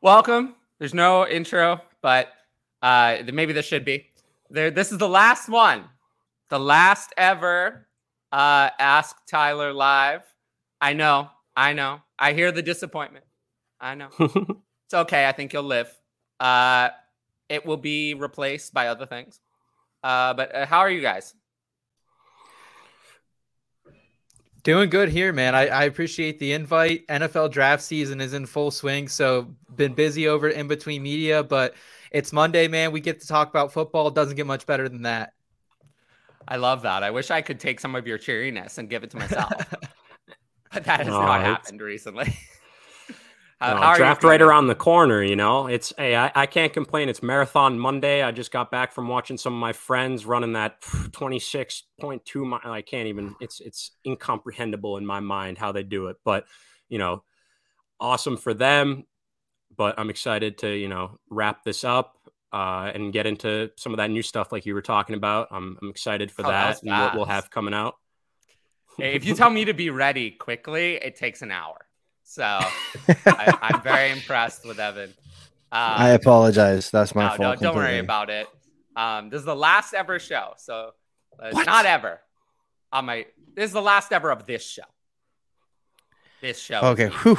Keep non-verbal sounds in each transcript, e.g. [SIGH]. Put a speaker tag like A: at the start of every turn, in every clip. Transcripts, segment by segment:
A: welcome. There's no intro, but uh, maybe there should be. There, this is the last one, the last ever uh, Ask Tyler live. I know, I know. I hear the disappointment. I know. [LAUGHS] it's okay. I think you'll live. Uh, it will be replaced by other things. Uh, but uh, how are you guys?
B: Doing good here, man. I, I appreciate the invite. NFL draft season is in full swing, so been busy over in between media, but it's Monday, man. We get to talk about football. It doesn't get much better than that.
A: I love that. I wish I could take some of your cheeriness and give it to myself. but [LAUGHS] [LAUGHS] that has not happened recently. [LAUGHS]
C: How, how draft right around the corner, you know. It's hey, I, I can't complain. It's marathon Monday. I just got back from watching some of my friends running that [SNIFFS] 26.2 mile. I can't even it's it's incomprehensible in my mind how they do it. But you know, awesome for them. But I'm excited to, you know, wrap this up uh, and get into some of that new stuff like you were talking about. I'm, I'm excited for oh, that, that and what we'll have coming out.
A: Hey, if you [LAUGHS] tell me to be ready quickly, it takes an hour. So I, [LAUGHS] am very impressed with Evan.
D: Um, I apologize. That's my no, fault.
A: No, don't worry about it. Um, this is the last ever show. So uh, not ever on my. This is the last ever of this show. This show.
D: Okay. Whew.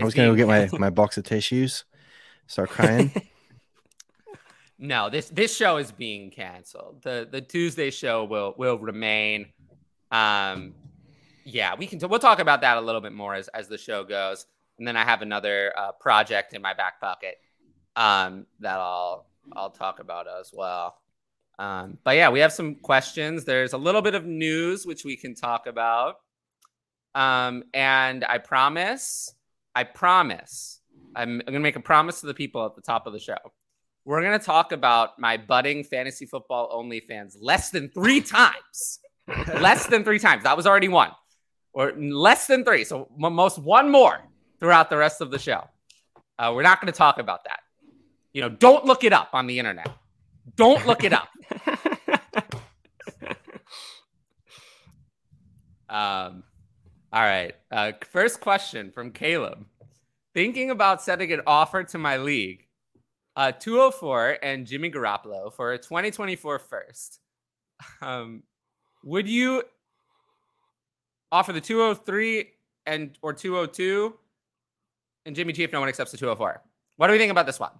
D: I was gonna go get my my box of tissues. Start crying. [LAUGHS]
A: no, this this show is being canceled. The the Tuesday show will will remain. Um, yeah, we can. T- we'll talk about that a little bit more as as the show goes, and then I have another uh, project in my back pocket um, that I'll I'll talk about as well. Um, but yeah, we have some questions. There's a little bit of news which we can talk about, um, and I promise, I promise, I'm, I'm gonna make a promise to the people at the top of the show. We're gonna talk about my budding fantasy football only fans less than three times. less than three times. That was already one or less than three. So most one more throughout the rest of the show. Uh, we're not going to talk about that. You know, don't look it up on the internet. Don't look it up. [LAUGHS] um, all right. Uh, first question from Caleb. Thinking about setting an offer to my league, uh, 204 and Jimmy Garoppolo for a 2024 first. Um, would you offer the 203 and or 202 and Jimmy G if no one accepts the 204. What do we think about this one?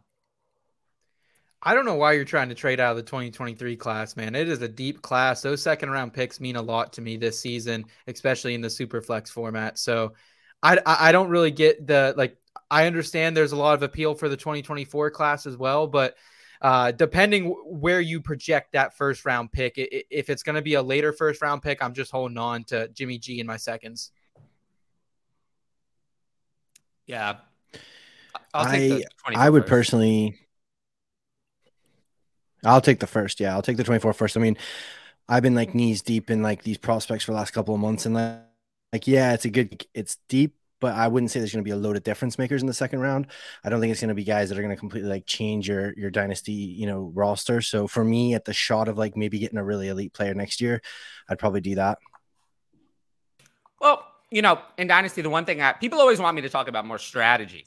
B: I don't know why you're trying to trade out of the 2023 class, man. It is a deep class. Those second round picks mean a lot to me this season, especially in the super flex format. So I, I don't really get the like I understand there's a lot of appeal for the 2024 class as well, but uh, depending where you project that first round pick, if it's going to be a later first round pick, I'm just holding on to Jimmy G in my seconds.
A: Yeah,
D: i I would personally. I'll take the first. Yeah, I'll take the 24 first. I mean, I've been like knees deep in like these prospects for the last couple of months, and like, like yeah, it's a good, it's deep, but I wouldn't say there's going to be a load of difference makers in the second round. I don't think it's going to be guys that are going to completely like change your your dynasty, you know, roster. So for me, at the shot of like maybe getting a really elite player next year, I'd probably do that.
A: Well, you know, in dynasty, the one thing I, people always want me to talk about more strategy.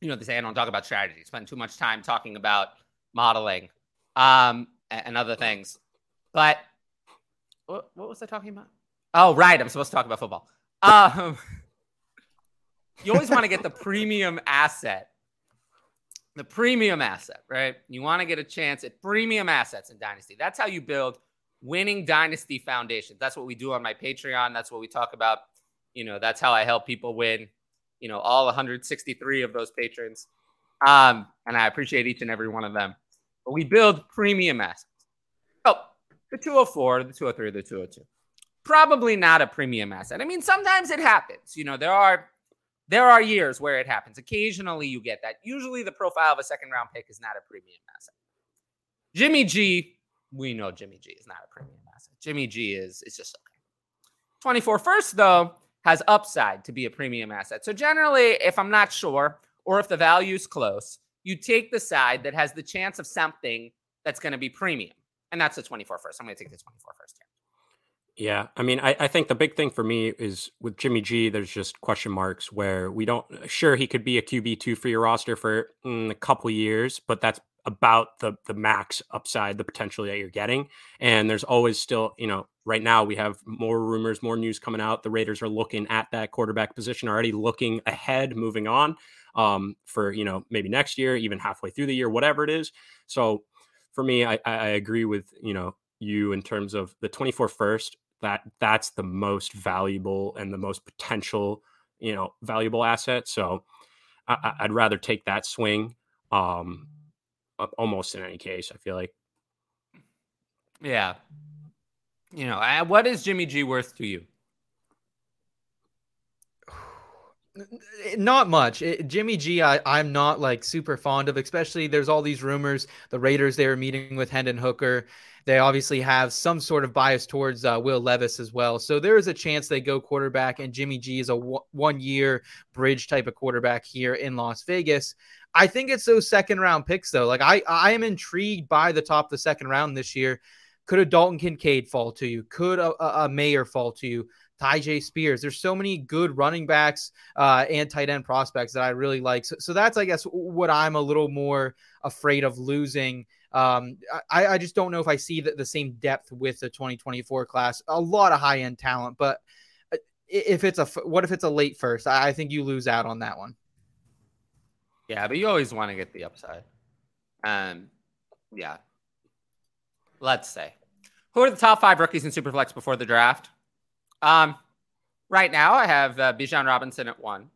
A: You know, they say I don't talk about strategy. Spend too much time talking about modeling um, and other things. But what, what was I talking about? Oh, right. I'm supposed to talk about football. Um, [LAUGHS] you always want to get the premium asset. The premium asset, right? You want to get a chance at premium assets in Dynasty. That's how you build winning Dynasty foundations. That's what we do on my Patreon. That's what we talk about. You know, that's how I help people win, you know, all 163 of those patrons. Um, and I appreciate each and every one of them. But we build premium assets. Oh, the 204, the 203, the 202. Probably not a premium asset. I mean, sometimes it happens. You know, there are there are years where it happens. Occasionally you get that. Usually the profile of a second round pick is not a premium asset. Jimmy G, we know Jimmy G is not a premium asset. Jimmy G is is just okay. 24 first though has upside to be a premium asset. So generally if I'm not sure or if the value is close, you take the side that has the chance of something that's going to be premium. And that's the 24 first. I'm going to take the 24 first.
C: Yeah, I mean, I, I think the big thing for me is with Jimmy G. There's just question marks where we don't. Sure, he could be a QB two for your roster for mm, a couple years, but that's about the the max upside, the potential that you're getting. And there's always still, you know, right now we have more rumors, more news coming out. The Raiders are looking at that quarterback position, already looking ahead, moving on um, for you know maybe next year, even halfway through the year, whatever it is. So for me, I, I agree with you know you in terms of the 24 first that that's the most valuable and the most potential you know valuable asset so I, would rather take that swing um almost in any case i feel like
A: yeah you know what is jimmy g worth to you [SIGHS]
B: not much. It, Jimmy G, I, I'm not like super fond of, especially there's all these rumors. The Raiders, they were meeting with Hendon Hooker. They obviously have some sort of bias towards uh, Will Levis as well. So there is a chance they go quarterback, and Jimmy G is a w- one year bridge type of quarterback here in Las Vegas. I think it's those second round picks, though. Like, I, I am intrigued by the top of the second round this year. Could a Dalton Kincaid fall to you? Could a, a, Mayer fall to you? Tyjae Spears. There's so many good running backs uh, and tight end prospects that I really like. So, so that's, I guess, what I'm a little more afraid of losing um, I, I just don't know if I see the, the same depth with the 2024 class. A lot of high end talent, but uh, if it's a what if it's a late first? I, I think you lose out on that one.
A: Yeah, but you always want to get the upside. Um, yeah. Let's say who are the top five rookies in Superflex before the draft? Um, right now I have uh, Bijan Robinson at one,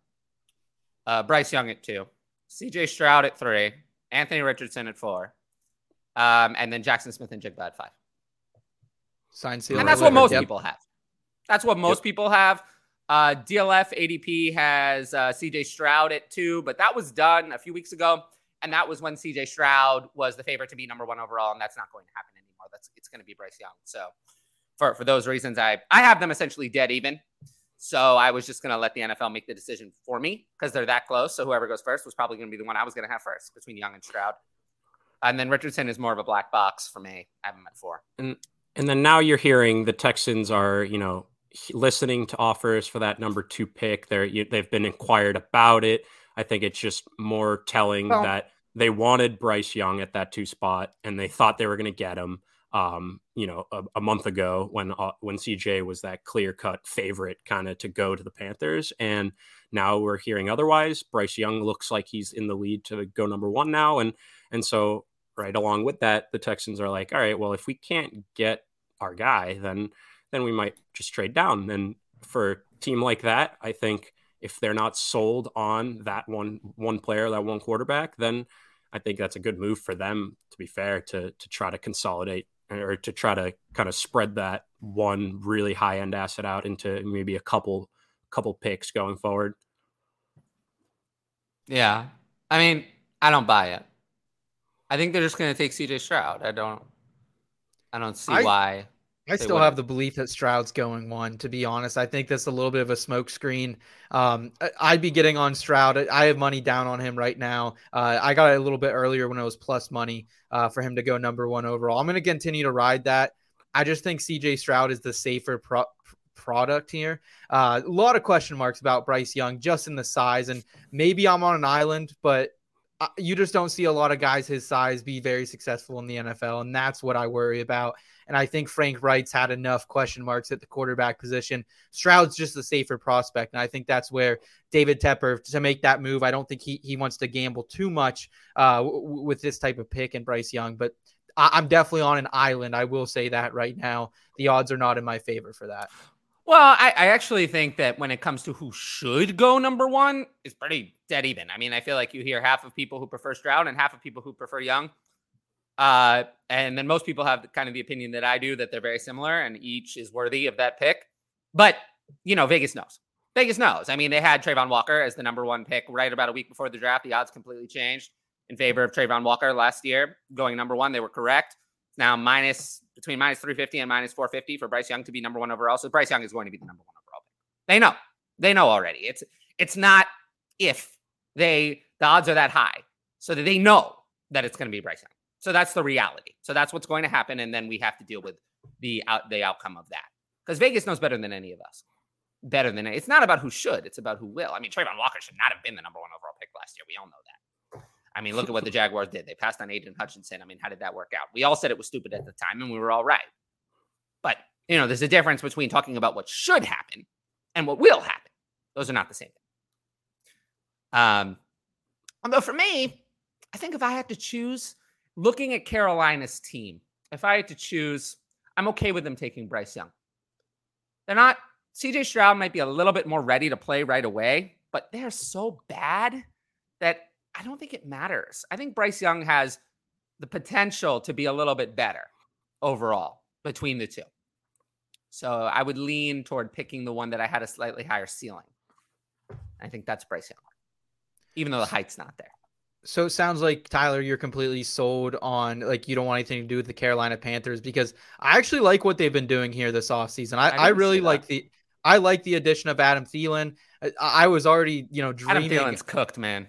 A: uh, Bryce Young at two, C.J. Stroud at three, Anthony Richardson at four, um, and then Jackson Smith-Njigba at five.
B: Sign seal.
A: And that's what most yep. people have. That's what most yep. people have. Uh, DLF ADP has uh, CJ Stroud at two, but that was done a few weeks ago. And that was when CJ Stroud was the favorite to be number one overall. And that's not going to happen anymore. That's it's going to be Bryce Young. So for, for those reasons, I, I have them essentially dead even. So I was just going to let the NFL make the decision for me because they're that close. So whoever goes first was probably going to be the one I was going to have first between Young and Stroud. And then Richardson is more of a black box for me. I have him at four.
C: And and then now you're hearing the Texans are, you know, listening to offers for that number two pick. They're you, they've been inquired about it. I think it's just more telling well, that they wanted Bryce Young at that two spot, and they thought they were going to get him. Um, you know, a, a month ago when uh, when CJ was that clear cut favorite, kind of to go to the Panthers, and now we're hearing otherwise. Bryce Young looks like he's in the lead to go number one now, and and so right? Along with that the texans are like all right well if we can't get our guy then then we might just trade down. And for a team like that i think if they're not sold on that one one player that one quarterback then i think that's a good move for them to be fair to to try to consolidate or to try to kind of spread that one really high end asset out into maybe a couple couple picks going forward.
A: Yeah. I mean i don't buy it I think they're just going to take CJ Stroud. I don't. I don't see I, why.
B: I still wouldn't. have the belief that Stroud's going one. To be honest, I think that's a little bit of a smokescreen. Um, I'd be getting on Stroud. I have money down on him right now. Uh, I got it a little bit earlier when it was plus money uh, for him to go number one overall. I'm going to continue to ride that. I just think CJ Stroud is the safer pro- product here. Uh, a lot of question marks about Bryce Young, just in the size, and maybe I'm on an island, but you just don't see a lot of guys his size be very successful in the NFL, and that's what I worry about. And I think Frank Reich's had enough question marks at the quarterback position. Stroud's just a safer prospect, and I think that's where David Tepper to make that move. I don't think he he wants to gamble too much uh, w- with this type of pick and Bryce Young, but I- I'm definitely on an island. I will say that right now. The odds are not in my favor for that.
A: Well, I, I, actually think that when it comes to who should go number one, it's pretty dead even. I mean, I feel like you hear half of people who prefer Stroud and half of people who prefer Young. Uh, and then most people have kind of the opinion that I do that they're very similar and each is worthy of that pick. But, you know, Vegas knows. Vegas knows. I mean, they had Travon Walker as the number one pick right about a week before the draft. The odds completely changed in favor of Travon Walker last year, going number one. They were correct. Now minus between minus 350 and minus 450 for Bryce Young to be number one overall. So Bryce Young is going to be the number one overall. Pick. They know. They know already. It's it's not if they the odds are that high. So that they know that it's going to be Bryce Young. So that's the reality. So that's what's going to happen, and then we have to deal with the out the outcome of that. because Vegas knows better than any of us. Better than it's not about who should, it's about who will. I mean, Travon Walker should not have been the number one overall pick last year. We all know that. I mean, look at what the Jaguars did. They passed on Aidan Hutchinson. I mean, how did that work out? We all said it was stupid at the time, and we were all right. But you know, there's a difference between talking about what should happen and what will happen. Those are not the same thing. Um, although for me, I think if I had to choose, looking at Carolina's team, if I had to choose, I'm okay with them taking Bryce Young. They're not, CJ Stroud might be a little bit more ready to play right away, but they're so bad that I don't think it matters. I think Bryce Young has the potential to be a little bit better overall between the two. So I would lean toward picking the one that I had a slightly higher ceiling. I think that's Bryce Young, even though the height's not there.
B: So it sounds like Tyler, you're completely sold on like you don't want anything to do with the Carolina Panthers because I actually like what they've been doing here this offseason. I, I, I really like the I like the addition of Adam Thielen. I, I was already, you know, dreaming.
A: Adam Thielen's cooked, man.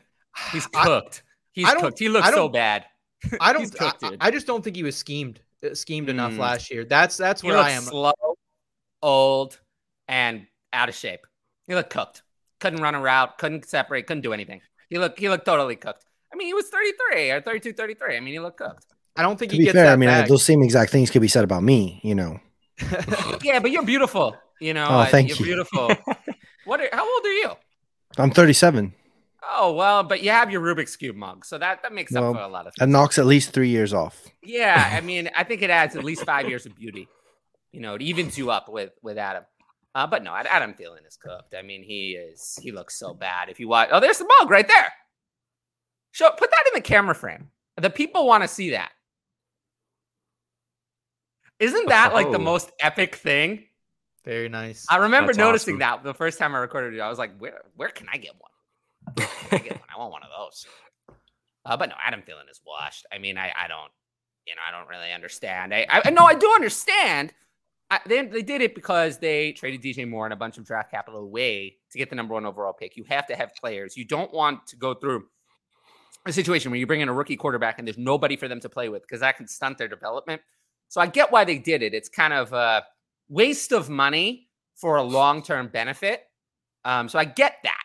A: He's cooked. He's cooked. He looks so bad.
B: I [LAUGHS] don't. cooked, I, I, just don't think he was schemed uh, schemed mm. enough last year. That's that's where I am.
A: Slow, old, and out of shape. He looked cooked. Couldn't run a route. Couldn't separate. Couldn't do anything. He looked. He looked totally cooked. I mean, he was 33 or 32, 33. I mean, he looked cooked.
B: I don't think
D: to
B: he
D: be fair. I mean, bag. those same exact things could be said about me. You know. [LAUGHS]
A: yeah, but you're beautiful. You know.
D: Oh, thank
A: you're
D: you.
A: beautiful. [LAUGHS] what? Are, how old are you?
D: I'm 37.
A: Oh well, but you have your Rubik's cube mug, so that that makes well, up for a lot of.
D: Things. It knocks at least three years off.
A: Yeah, I [LAUGHS] mean, I think it adds at least five years of beauty. You know, it evens you up with with Adam. Uh, but no, Adam Thielen is cooked. I mean, he is. He looks so bad. If you watch, oh, there's the mug right there. Show, put that in the camera frame. The people want to see that. Isn't that oh. like the oh. most epic thing?
B: Very nice.
A: I remember That's noticing awesome. that the first time I recorded it. I was like, where where can I get one? [LAUGHS] I, get one? I want one of those. Uh, but no, Adam Thielen is washed. I mean, I, I don't, you know, I don't really understand. I, I no, I do understand. I, they, they did it because they traded DJ Moore and a bunch of draft capital away to get the number one overall pick. You have to have players. You don't want to go through a situation where you bring in a rookie quarterback and there's nobody for them to play with because that can stunt their development. So I get why they did it. It's kind of a waste of money for a long term benefit. Um, so I get that.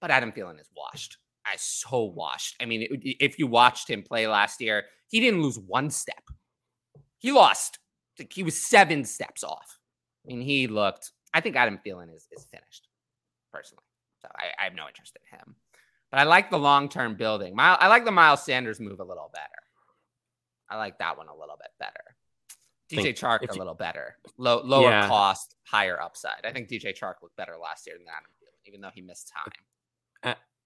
A: But Adam Thielen is washed. I so washed. I mean, if you watched him play last year, he didn't lose one step. He lost. He was seven steps off. I mean, he looked. I think Adam Thielen is is finished, personally. So I, I have no interest in him. But I like the long term building. My, I like the Miles Sanders move a little better. I like that one a little bit better. DJ Chark a little better, Low, lower yeah. cost, higher upside. I think DJ Chark looked better last year than Adam Thielen, even though he missed time.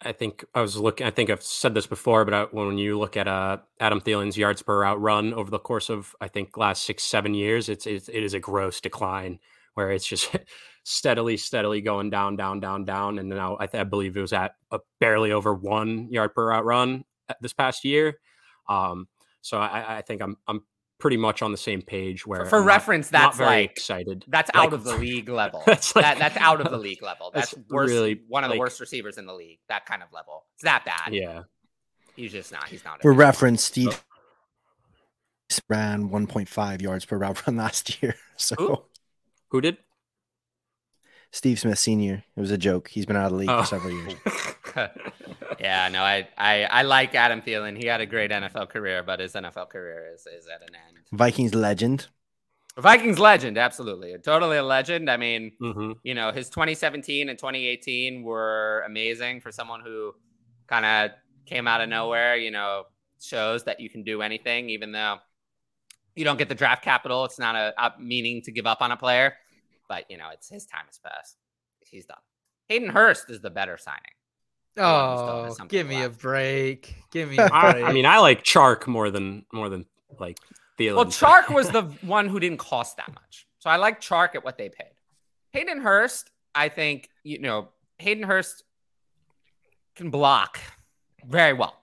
C: I, think I was looking. I think I've said this before, but I, when you look at uh, Adam Thielen's yards per route run over the course of I think last six seven years, it's, it's it is a gross decline where it's just [LAUGHS] steadily, steadily going down, down, down, down. And now I, th- I believe it was at a barely over one yard per route run this past year. Um, so I, I, think I'm I'm pretty much on the same page. Where
A: for, for reference,
C: not,
A: that's
C: not very
A: like,
C: excited.
A: That's like, out of the [LAUGHS] league level. that's like, that, that's out of the [LAUGHS] league level. That's, that's worse, really one of the worst receivers in the league. That kind of level. It's that bad.
C: Yeah,
A: he's just not. He's not.
D: For reference, Steve oh. ran 1.5 yards per route run last year. [LAUGHS] So
C: who, who did?
D: Steve Smith Senior. It was a joke. He's been out of the league oh. for several years. [LAUGHS]
A: yeah, no, I, I I like Adam Thielen. He had a great NFL career, but his NFL career is, is at an end.
D: Vikings legend.
A: Vikings legend, absolutely, totally a legend. I mean, mm-hmm. you know, his 2017 and 2018 were amazing for someone who kind of came out of nowhere. You know, shows that you can do anything, even though you don't get the draft capital. It's not a, a meaning to give up on a player. But you know, it's his time has passed. He's done. Hayden Hurst is the better signing.
B: Oh, give me left. a break. Give me a [LAUGHS] break. I
C: mean, I like Chark more than more than like Thielen.
A: Well, Chark was [LAUGHS] the one who didn't cost that much. So I like Chark at what they paid. Hayden Hurst, I think, you know, Hayden Hurst can block very well.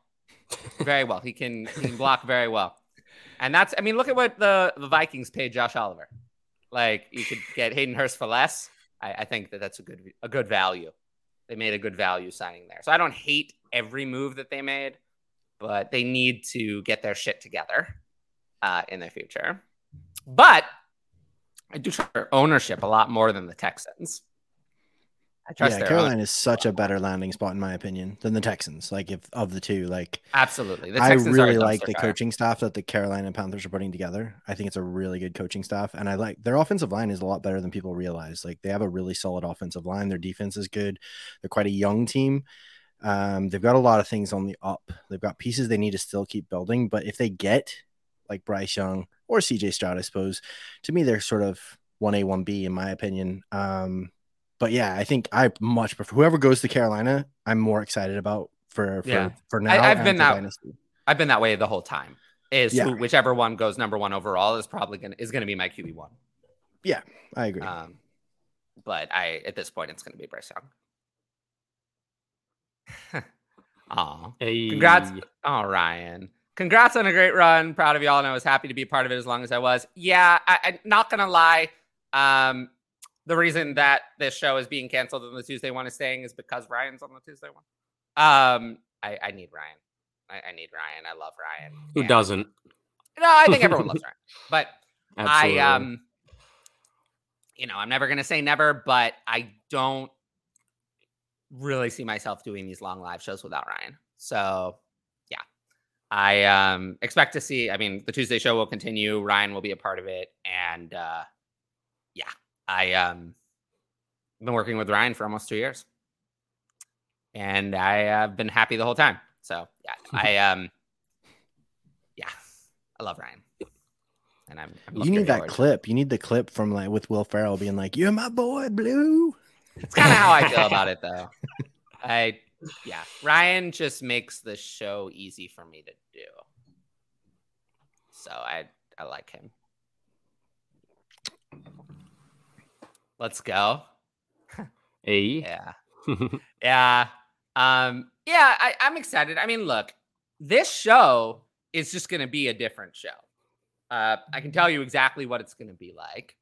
A: Very well. He can he can block very well. And that's I mean, look at what the, the Vikings paid Josh Oliver. Like you could get Hayden Hurst for less. I, I think that that's a good a good value. They made a good value signing there. So I don't hate every move that they made, but they need to get their shit together uh, in the future. But I do trust ownership a lot more than the Texans.
D: I trust yeah, Carolina is such a better landing spot in my opinion than the Texans. Like if of the two, like
A: absolutely,
D: I really like the coaching staff that the Carolina Panthers are putting together. I think it's a really good coaching staff, and I like their offensive line is a lot better than people realize. Like they have a really solid offensive line. Their defense is good. They're quite a young team. Um, they've got a lot of things on the up. They've got pieces they need to still keep building. But if they get like Bryce Young or CJ Stroud, I suppose, to me they're sort of one A, one B in my opinion. Um, but yeah, I think I much prefer whoever goes to Carolina. I'm more excited about for for,
A: yeah.
D: for now.
A: I, have been that Dynasty. I've been that way the whole time. Is yeah. who, whichever one goes number one overall is probably gonna is gonna be my QB one.
D: Yeah, I agree.
A: Um, but I at this point it's gonna be Bryce Young. [LAUGHS] Aw, hey. congrats! Oh, Ryan, congrats on a great run. Proud of y'all, and I was happy to be part of it as long as I was. Yeah, I, I'm not gonna lie. Um, the reason that this show is being canceled on the Tuesday one is staying is because Ryan's on the Tuesday one. Um, I, I need Ryan. I, I, need Ryan. I love Ryan.
C: Who and, doesn't?
A: No, I think everyone loves Ryan. [LAUGHS] But Absolutely. I um you know, I'm never gonna say never, but I don't really see myself doing these long live shows without Ryan. So yeah. I um expect to see I mean the Tuesday show will continue. Ryan will be a part of it. And uh I um been working with Ryan for almost two years, and I have been happy the whole time. So yeah, I [LAUGHS] um yeah, I love Ryan. And I'm, I'm
D: you need that clip. You need the clip from like with Will Ferrell being like, "You're my boy, Blue."
A: It's kind of how I feel about [LAUGHS] it, though. I yeah, Ryan just makes the show easy for me to do. So I I like him. Let's go.
C: hey.
A: Yeah. [LAUGHS] yeah. Um, yeah, I, I'm excited. I mean, look, this show is just going to be a different show. Uh, I can tell you exactly what it's going to be like.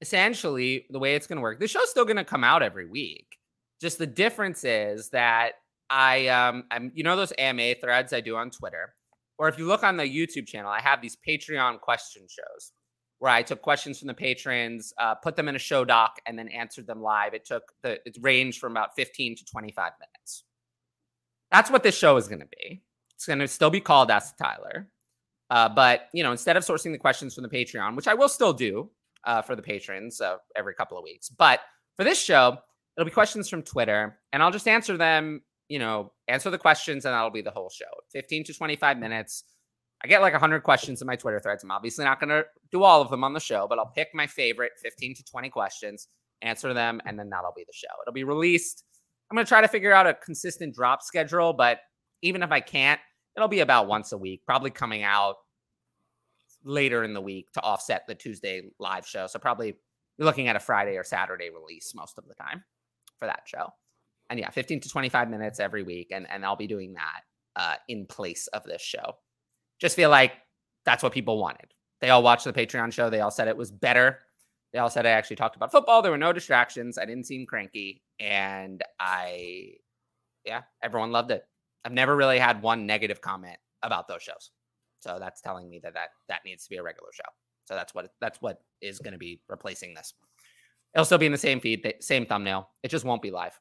A: Essentially, the way it's going to work, the show's still going to come out every week. Just the difference is that I, um, I'm, you know, those AMA threads I do on Twitter, or if you look on the YouTube channel, I have these Patreon question shows where I took questions from the patrons, uh, put them in a show doc, and then answered them live. It took the it ranged from about 15 to 25 minutes. That's what this show is going to be. It's going to still be called Ask Tyler. Uh, but you know, instead of sourcing the questions from the Patreon, which I will still do uh, for the patrons uh, every couple of weeks, but for this show, it'll be questions from Twitter, and I'll just answer them. You know, answer the questions, and that'll be the whole show. 15 to 25 minutes. I get like 100 questions in my Twitter threads. I'm obviously not going to do all of them on the show, but I'll pick my favorite 15 to 20 questions, answer them, and then that'll be the show. It'll be released. I'm going to try to figure out a consistent drop schedule, but even if I can't, it'll be about once a week, probably coming out later in the week to offset the Tuesday live show. So probably you're looking at a Friday or Saturday release most of the time for that show. And yeah, 15 to 25 minutes every week. And, and I'll be doing that uh, in place of this show just feel like that's what people wanted. They all watched the Patreon show. They all said it was better. They all said I actually talked about football. There were no distractions. I didn't seem cranky. And I, yeah, everyone loved it. I've never really had one negative comment about those shows. So that's telling me that that, that needs to be a regular show. So that's what that's what is going to be replacing this. It'll still be in the same feed, same thumbnail. It just won't be live.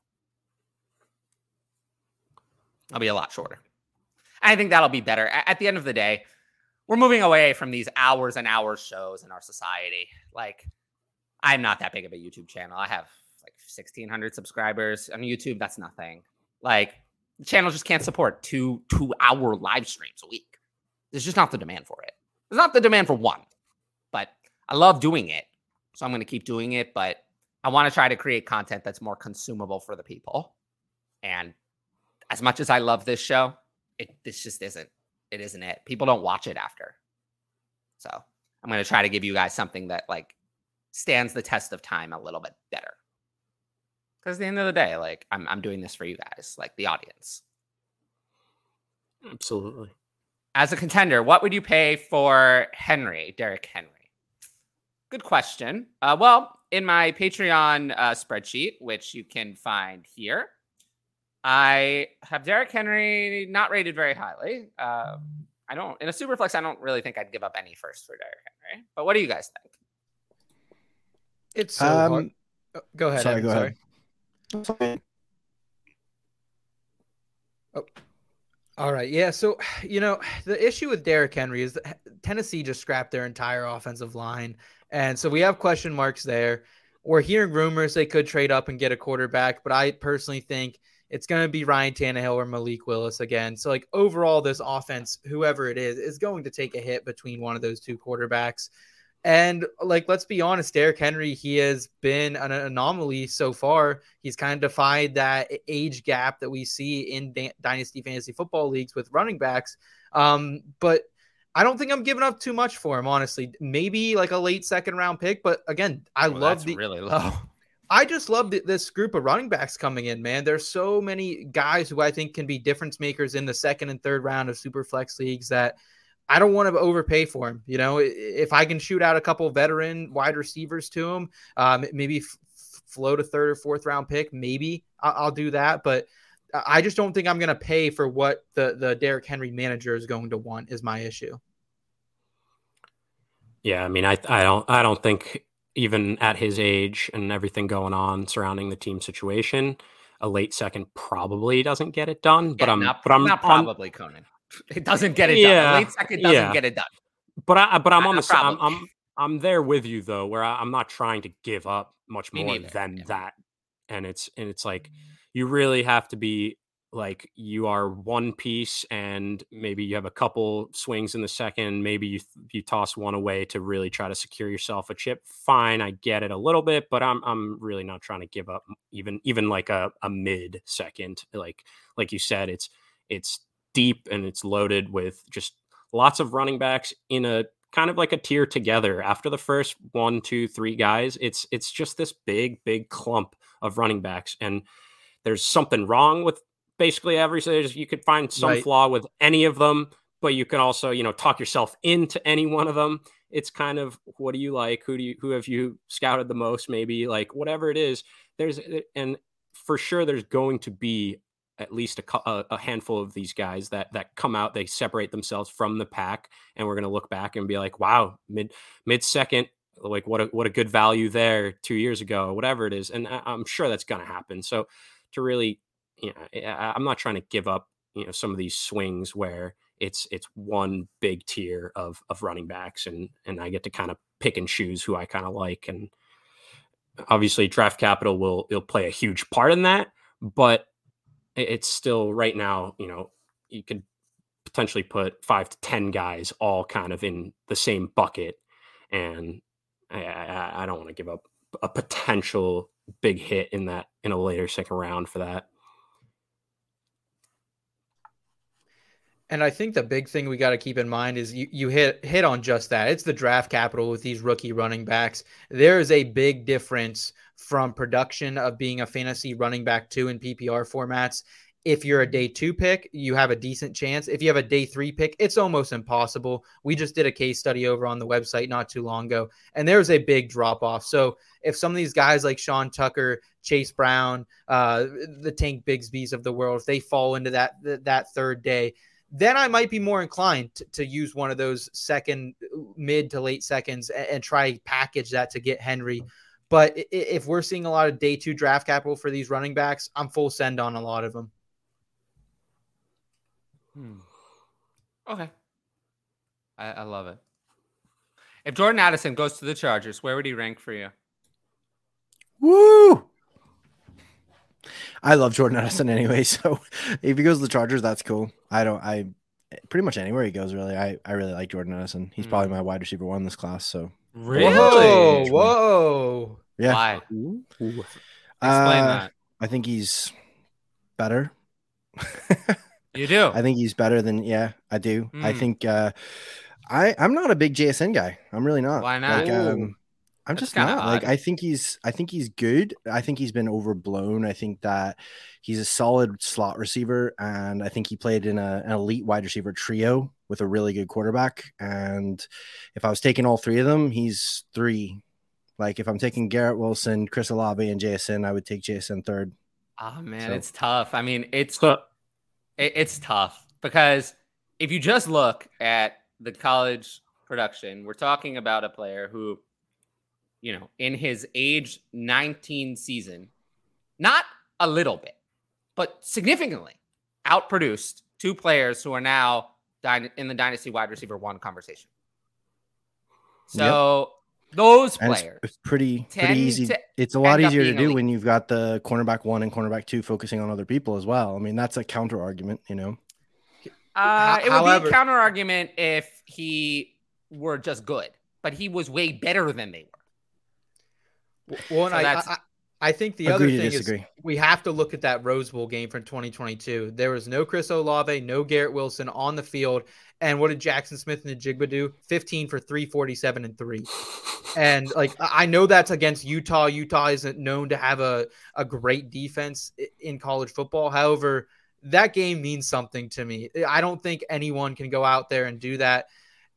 A: I'll be a lot shorter. I think that'll be better. At the end of the day, we're moving away from these hours and hours shows in our society. Like, I'm not that big of a YouTube channel. I have like 1,600 subscribers on YouTube. That's nothing. Like, the channel just can't support two two hour live streams a week. There's just not the demand for it. There's not the demand for one, but I love doing it. So I'm going to keep doing it. But I want to try to create content that's more consumable for the people. And as much as I love this show, it this just isn't it isn't it. People don't watch it after. So I'm gonna try to give you guys something that like stands the test of time a little bit better. Because at the end of the day, like I'm I'm doing this for you guys, like the audience.
C: Absolutely.
A: As a contender, what would you pay for Henry, Derrick Henry? Good question. Uh, well, in my Patreon uh, spreadsheet, which you can find here, I have Derrick Henry not rated very highly. Um, I don't in a super flex. I don't really think I'd give up any first for Derrick Henry. But what do you guys think?
B: It's so um, hard. Oh, go ahead.
D: Sorry,
B: Evan,
D: go
B: sorry.
D: ahead.
B: Oh. All right. Yeah. So, you know, the issue with Derrick Henry is that Tennessee just scrapped their entire offensive line. And so we have question marks there. We're hearing rumors they could trade up and get a quarterback, but I personally think it's going to be Ryan Tannehill or Malik Willis again. So, like, overall, this offense, whoever it is, is going to take a hit between one of those two quarterbacks. And like, let's be honest, Derrick Henry, he has been an anomaly so far. He's kind of defied that age gap that we see in dynasty fantasy football leagues with running backs. Um, but I don't think I'm giving up too much for him, honestly. Maybe like a late second round pick, but again, I
A: well,
B: love the
A: really [LAUGHS] low.
B: I just love the, this group of running backs coming in, man. There's so many guys who I think can be difference makers in the second and third round of super flex leagues that I don't want to overpay for him. You know, if I can shoot out a couple veteran wide receivers to him, um, maybe f- float a third or fourth round pick, maybe I'll, I'll do that. But I just don't think I'm going to pay for what the the Derrick Henry manager is going to want. Is my issue.
C: Yeah, I mean, I I don't I don't think even at his age and everything going on surrounding the team situation, a late second probably doesn't get it done. But I'm
A: not,
C: but I'm
A: not probably I'm, Conan. [LAUGHS] It doesn't get it yeah, done. A late second doesn't yeah. get it done.
C: But I but I'm not, on the I'm, I'm I'm there with you though, where I, am not trying to give up much more than yeah. that. And it's and it's like mm-hmm. you really have to be like you are one piece and maybe you have a couple swings in the second maybe you you toss one away to really try to secure yourself a chip fine i get it a little bit but i'm i'm really not trying to give up even even like a, a mid second like like you said it's it's deep and it's loaded with just lots of running backs in a kind of like a tier together. After the first one two three guys it's it's just this big big clump of running backs and there's something wrong with basically every you could find some right. flaw with any of them but you can also you know talk yourself into any one of them. It's kind of what do you like? Who do you who have you scouted the most maybe? Like whatever it is there's and for sure there's going to be at least a, a handful of these guys that that come out they separate themselves from the pack and we're going to look back and be like wow mid mid second like what a what a good value there two years ago whatever it is and I, i'm sure that's going to happen. So to really know, eh, I'm not trying to give up, you know, some of these swings where it's it's one big tier of of running backs, and and I get to kind of pick and choose who I kind of like, and obviously draft capital will will play a huge part in that, but it's still right now, you know, you could potentially put five to ten guys all kind of in the same bucket, and I, I, I don't want to give up a potential big hit in that in a later second round for that.
B: And I think the big thing we got to keep in mind is you, you hit hit on just that. It's the draft capital with these rookie running backs. There is a big difference from production of being a fantasy running back two in PPR formats. If you're a day two pick, you have a decent chance. If you have a day three pick, it's almost impossible. We just did a case study over on the website not too long ago, and there's a big drop off. So if some of these guys like Sean Tucker, Chase Brown, uh, the Tank Bigsby's of the world, if they fall into that that third day, then I might be more inclined to, to use one of those second, mid to late seconds and, and, try package that to get Henry. But if we're seeing a lot of day two draft capital for these running backs, I'm full send on a lot of them.
A: Hmm. Okay. I, I love it. If Jordan Addison goes to the Chargers, where would he rank for you?
D: Woo! I love Jordan Addison anyway, [LAUGHS] so if he goes to the Chargers, that's cool. I don't. I pretty much anywhere he goes, really. I I really like Jordan Addison. He's mm. probably my wide receiver one in this class. So
A: really,
B: whoa, whoa,
D: yeah.
A: Why?
D: Ooh. Explain
A: uh, that.
D: I think he's better. [LAUGHS]
A: you do.
D: I think he's better than yeah. I do. Mm. I hmm. think. uh I I'm not a big JSN guy. I'm really not.
A: Why not?
D: Like, um, I'm That's just not odd. like I think he's I think he's good. I think he's been overblown. I think that he's a solid slot receiver, and I think he played in a, an elite wide receiver trio with a really good quarterback. And if I was taking all three of them, he's three. Like if I'm taking Garrett Wilson, Chris Olave, and Jason, I would take Jason third.
A: Oh man, so. it's tough. I mean, it's it, it's tough because if you just look at the college production, we're talking about a player who you know, in his age 19 season, not a little bit, but significantly outproduced two players who are now in the dynasty wide receiver one conversation. So yep. those players,
D: it's, pretty pretty easy. It's a lot easier to do elite. when you've got the cornerback one and cornerback two focusing on other people as well. I mean, that's a counter argument, you know.
A: Uh, it would be a counter argument if he were just good, but he was way better than they
B: were. Well, so I, I, I think the other thing is we have to look at that Rose Bowl game from 2022. There was no Chris Olave, no Garrett Wilson on the field. And what did Jackson Smith-Njigba do? 15 for 347 and three. And like I know that's against Utah. Utah isn't known to have a, a great defense in college football. However, that game means something to me. I don't think anyone can go out there and do that.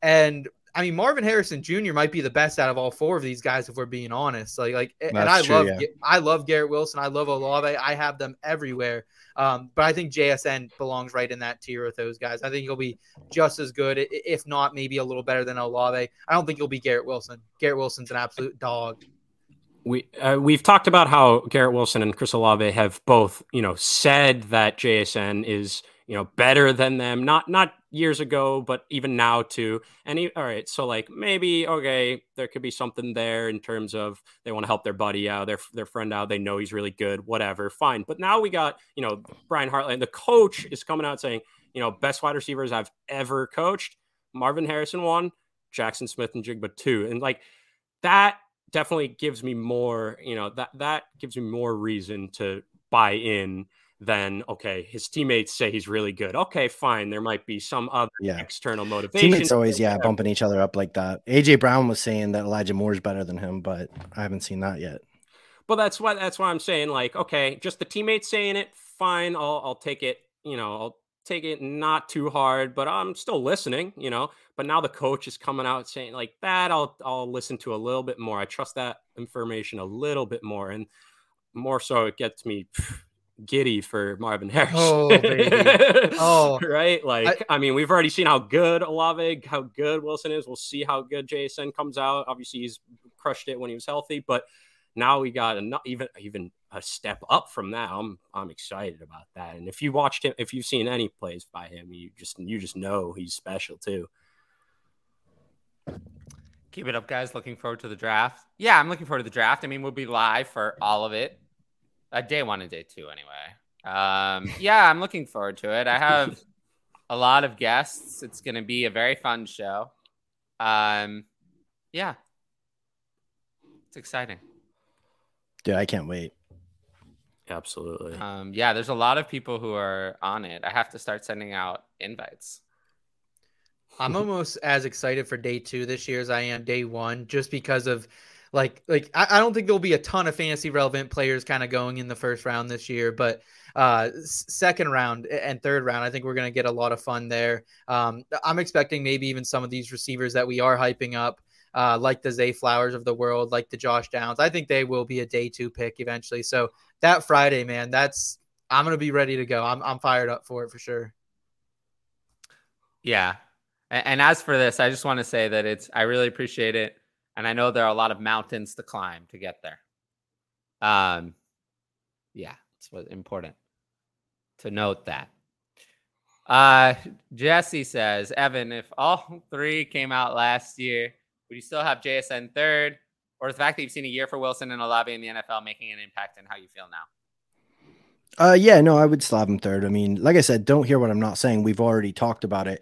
B: And I mean, Marvin Harrison Jr. might be the best out of all four of these guys, if we're being honest. Like, like, That's and I true, love, yeah. I love Garrett Wilson. I love Olave. I have them everywhere. Um, but I think JSN belongs right in that tier with those guys. I think he'll be just as good, if not maybe a little better than Olave. I don't think he'll be Garrett Wilson. Garrett Wilson's an absolute dog.
C: We uh, we've talked about how Garrett Wilson and Chris Olave have both, you know, said that JSN is you know better than them not not years ago but even now too. And he, all right so like maybe okay there could be something there in terms of they want to help their buddy out their their friend out they know he's really good whatever fine. But now we got you know Brian Hartline the coach is coming out saying you know best wide receivers I've ever coached Marvin Harrison one Jackson Smith-Njigba two. And like that definitely gives me more you know that that gives me more reason to buy in then okay, his teammates say he's really good. Okay, fine. There might be some other yeah. external motivation.
D: Teammates always, yeah, bumping each other up like that. AJ Brown was saying that Elijah Moore is better than him, but I haven't seen that yet.
C: But that's why that's why I'm saying like, okay, just the teammates saying it, fine. I'll I'll take it. You know, I'll take it not too hard, but I'm still listening. You know, but now the coach is coming out saying like that. I'll I'll listen to a little bit more. I trust that information a little bit more, and more so it gets me giddy for Marvin [LAUGHS] Harris.
B: Oh, baby. oh, [LAUGHS]
C: right. Like, I, I, mean, we've already seen how good Olave, how good Wilson is. We'll see how good Jason comes out. Obviously, he's crushed it when he was healthy, but now we got a, even even a step up from that. I'm I'm excited about that. And if you watched him, if you've seen any plays by him, you just you just know he's special too.
A: Keep it up, guys. Looking forward to the draft. Yeah, I'm looking forward to the draft. I mean, we'll be live for all of it uh, day one and day two, anyway. Um, yeah, I'm looking forward to it. I have [LAUGHS] a lot of guests. It's going to be a very fun show. Um, yeah, it's exciting.
D: Dude, I can't wait.
C: Absolutely.
A: Um, yeah, there's a lot of people who are on it. I have to start sending out invites.
B: I'm almost as excited for day two this year as I am day one, just because of like like I, I don't think there'll be a ton of fantasy relevant players kind of going in the first round this year, but uh second round and third round i think we're going to get a lot of fun there. Um i'm expecting maybe even some of these receivers that we are hyping up uh like the zay flowers of the world like the josh downs. I think they will be a day two pick eventually. So that friday man that's i'm going to be ready to go. I'm, I'm fired up for it for sure.
A: Yeah. And, and as for this i just want to say that it's i really appreciate it and I know there are a lot of mountains to climb to get there. Um, yeah, it's important to note that. Uh, Jesse says, Evan, if all [LAUGHS] three came out last year, would you still have JSN third? Or the fact that you've seen a year for Wilson and Olave in the NFL making an impact in how you feel now?
D: Uh, yeah, no, I would still have him third. I mean, like I said, don't hear what I'm not saying. We've already talked about it.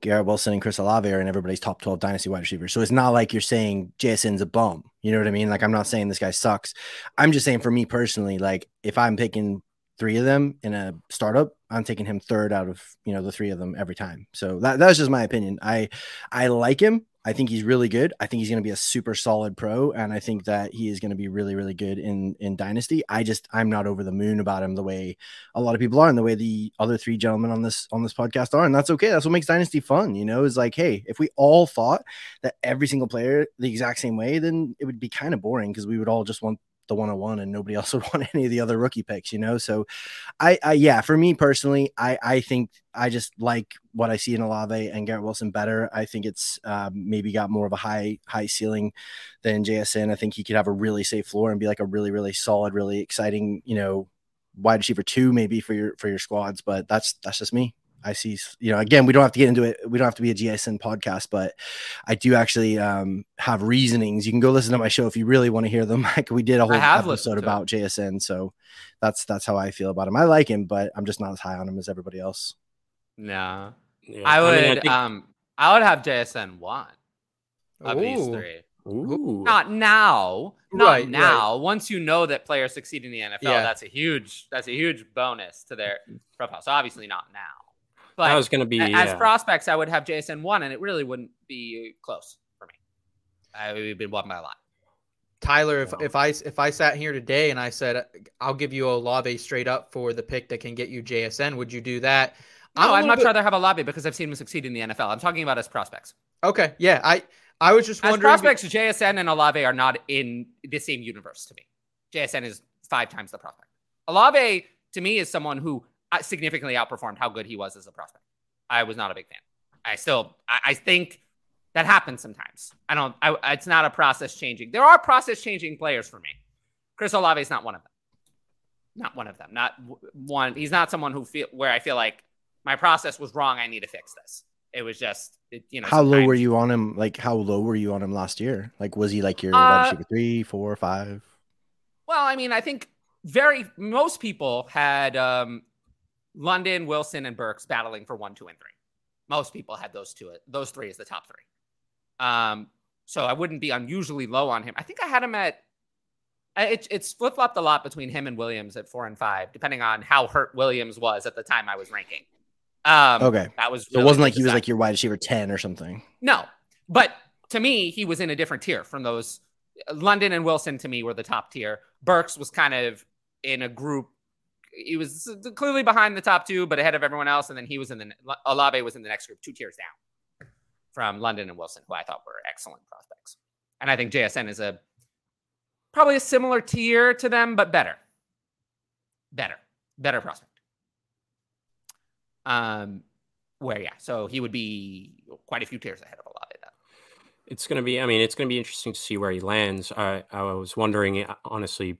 D: Garrett Wilson and Chris Olave are in everybody's top 12 dynasty wide receivers. So it's not like you're saying JSN's a bum. You know what I mean? Like I'm not saying this guy sucks. I'm just saying for me personally, like if I'm picking three of them in a startup, I'm taking him third out of you know the three of them every time. So that that's just my opinion. I I like him. I think he's really good. I think he's going to be a super solid pro, and I think that he is going to be really, really good in in Dynasty. I just I'm not over the moon about him the way a lot of people are, and the way the other three gentlemen on this on this podcast are, and that's okay. That's what makes Dynasty fun. You know, is like, hey, if we all thought that every single player the exact same way, then it would be kind of boring because we would all just want the 101 and nobody [LAUGHS] else would want any of the other rookie picks, you know? So I, I yeah, for me personally, I, I think I just like what I see in Olave and Garrett Wilson better. I think it's uh, maybe got more of a high, high ceiling than JSN. I think he could have a really safe floor and be like a really, really solid, really exciting, you know, wide receiver two maybe for your, for your squads. But that's, that's just me. I see, you know, again, we don't have to get into it. We don't have to be a JSN podcast, but I do actually um, have reasonings. You can go listen to my show if you really want to hear them. [LAUGHS] Like we did a whole episode about JSN, so that's that's how I feel about him. I like him, but I'm just not as high on him as everybody else.
A: No, yeah. I would. I, mean, I think... um, I would have JSN one of Ooh. these three. Ooh. Not now, not right, now. Right. Once you know that players succeed in the NFL, yeah. that's a huge that's a huge bonus to their profile. So obviously not now. But
C: that was going to be
A: as yeah. prospects, I would have JSN one, and it really wouldn't be close for me. I would have been won by a lot.
B: Tyler, if, if I if I sat here today and I said uh, I'll give you a Olave straight up for the pick that can get you JSN, would you do that?
A: No, I'd much bit... rather have a Olave because I've seen him succeed in the NFL. I'm talking about as prospects.
B: Okay, yeah, I I was just wondering.
A: As prospects, JSN and Olave are not in the same universe to me. JSN is five times the prospect. Olave to me is someone who significantly outperformed how good he was as a prospect. I was not a big fan. I still, I, I think that happens sometimes. I don't, I, it's not a process changing. There are process changing players for me. Chris Olave is not one of them. Not one of them. Not one. He's not someone who feel where I feel like my process was wrong. I need to fix this. It was just, it, you know.
D: How low were you on him? Like, how low were you on him last year? Like, was he like your uh, receiver three, four, five?
A: Well, I mean, I think very most people had um, London, Wilson, and Burks battling for one, two, and three. Most people had those two, those three as the top three. Um, so I wouldn't be unusually low on him. I think I had him at it, it's flip flopped a lot between him and Williams at four and five, depending on how hurt Williams was at the time I was ranking.
D: Um, okay, that was really it wasn't like he was like your wide receiver ten or something.
A: No, but to me, he was in a different tier from those. London and Wilson to me were the top tier. Burks was kind of in a group he was clearly behind the top two, but ahead of everyone else. And then he was in the Olave was in the next group, two tiers down from London and Wilson, who I thought were excellent prospects. And I think JSN is a probably a similar tier to them, but better, better, better prospect. Um, where yeah, so he would be quite a few tiers ahead of Olave.
C: It's going to be, I mean, it's going to be interesting to see where he lands. I, I was wondering, honestly,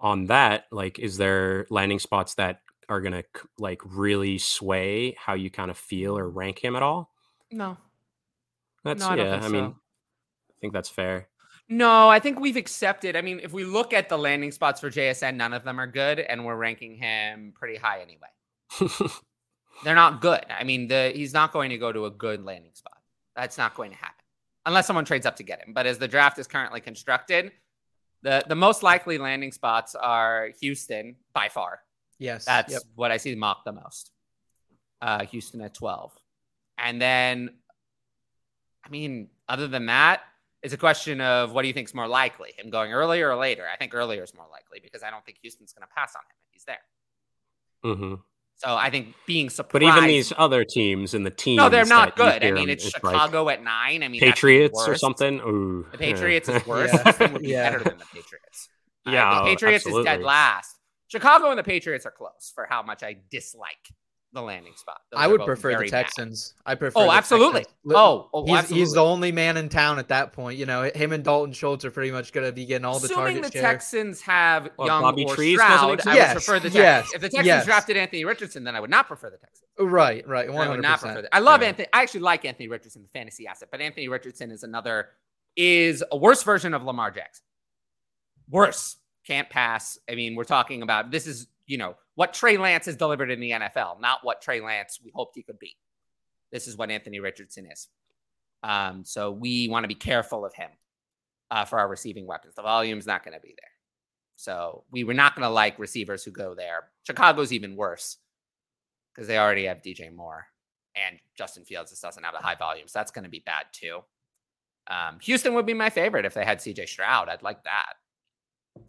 C: on that, like, is there landing spots that are gonna like really sway how you kind of feel or rank him at all?
A: No.
C: That's no, I yeah. I so. mean, I think that's fair.
A: No, I think we've accepted. I mean, if we look at the landing spots for JSN, none of them are good, and we're ranking him pretty high anyway. [LAUGHS] They're not good. I mean, the he's not going to go to a good landing spot. That's not going to happen unless someone trades up to get him. But as the draft is currently constructed, the the most likely landing spots are Houston by far.
B: Yes.
A: That's yep. what I see mocked the most. Uh, Houston at 12. And then I mean, other than that, it's a question of what do you think is more likely? Him going earlier or later? I think earlier is more likely because I don't think Houston's going to pass on him if he's there.
C: Mm-hmm.
A: So I think being surprised.
C: But even these other teams in the team,
A: no, they're not good. I mean, it's Chicago like at nine. I mean,
C: Patriots or something. Ooh,
A: the Patriots yeah. is [LAUGHS] worse. yeah. would be yeah. better than the Patriots.
C: Yeah,
A: uh, the Patriots absolutely. is dead last. Chicago and the Patriots are close for how much I dislike the landing spot.
B: Those I would prefer the Texans.
A: Bad.
B: I prefer.
A: Oh, absolutely. Texans. Oh, oh
B: he's,
A: absolutely.
B: he's the only man in town at that point. You know, him and Dalton Schultz are pretty much going to be getting all the
A: Assuming
B: target
A: the
B: share.
A: Texans have well, Young Bobby or Trees Stroud, I yes, would prefer the Texans. Yes, if the Texans yes. drafted Anthony Richardson, then I would not prefer the Texans.
B: Right, right. 100%. I would not
A: prefer that. I love yeah. Anthony. I actually like Anthony Richardson, the fantasy asset, but Anthony Richardson is another is a worse version of Lamar Jackson. Worse. Can't pass. I mean, we're talking about this is you know, what Trey Lance has delivered in the NFL, not what Trey Lance we hoped he could be. This is what Anthony Richardson is. Um, so we want to be careful of him uh, for our receiving weapons. The volume's not going to be there. So we were not going to like receivers who go there. Chicago's even worse because they already have DJ Moore and Justin Fields just doesn't have the high volume. So that's going to be bad too. Um, Houston would be my favorite if they had CJ Stroud. I'd like that.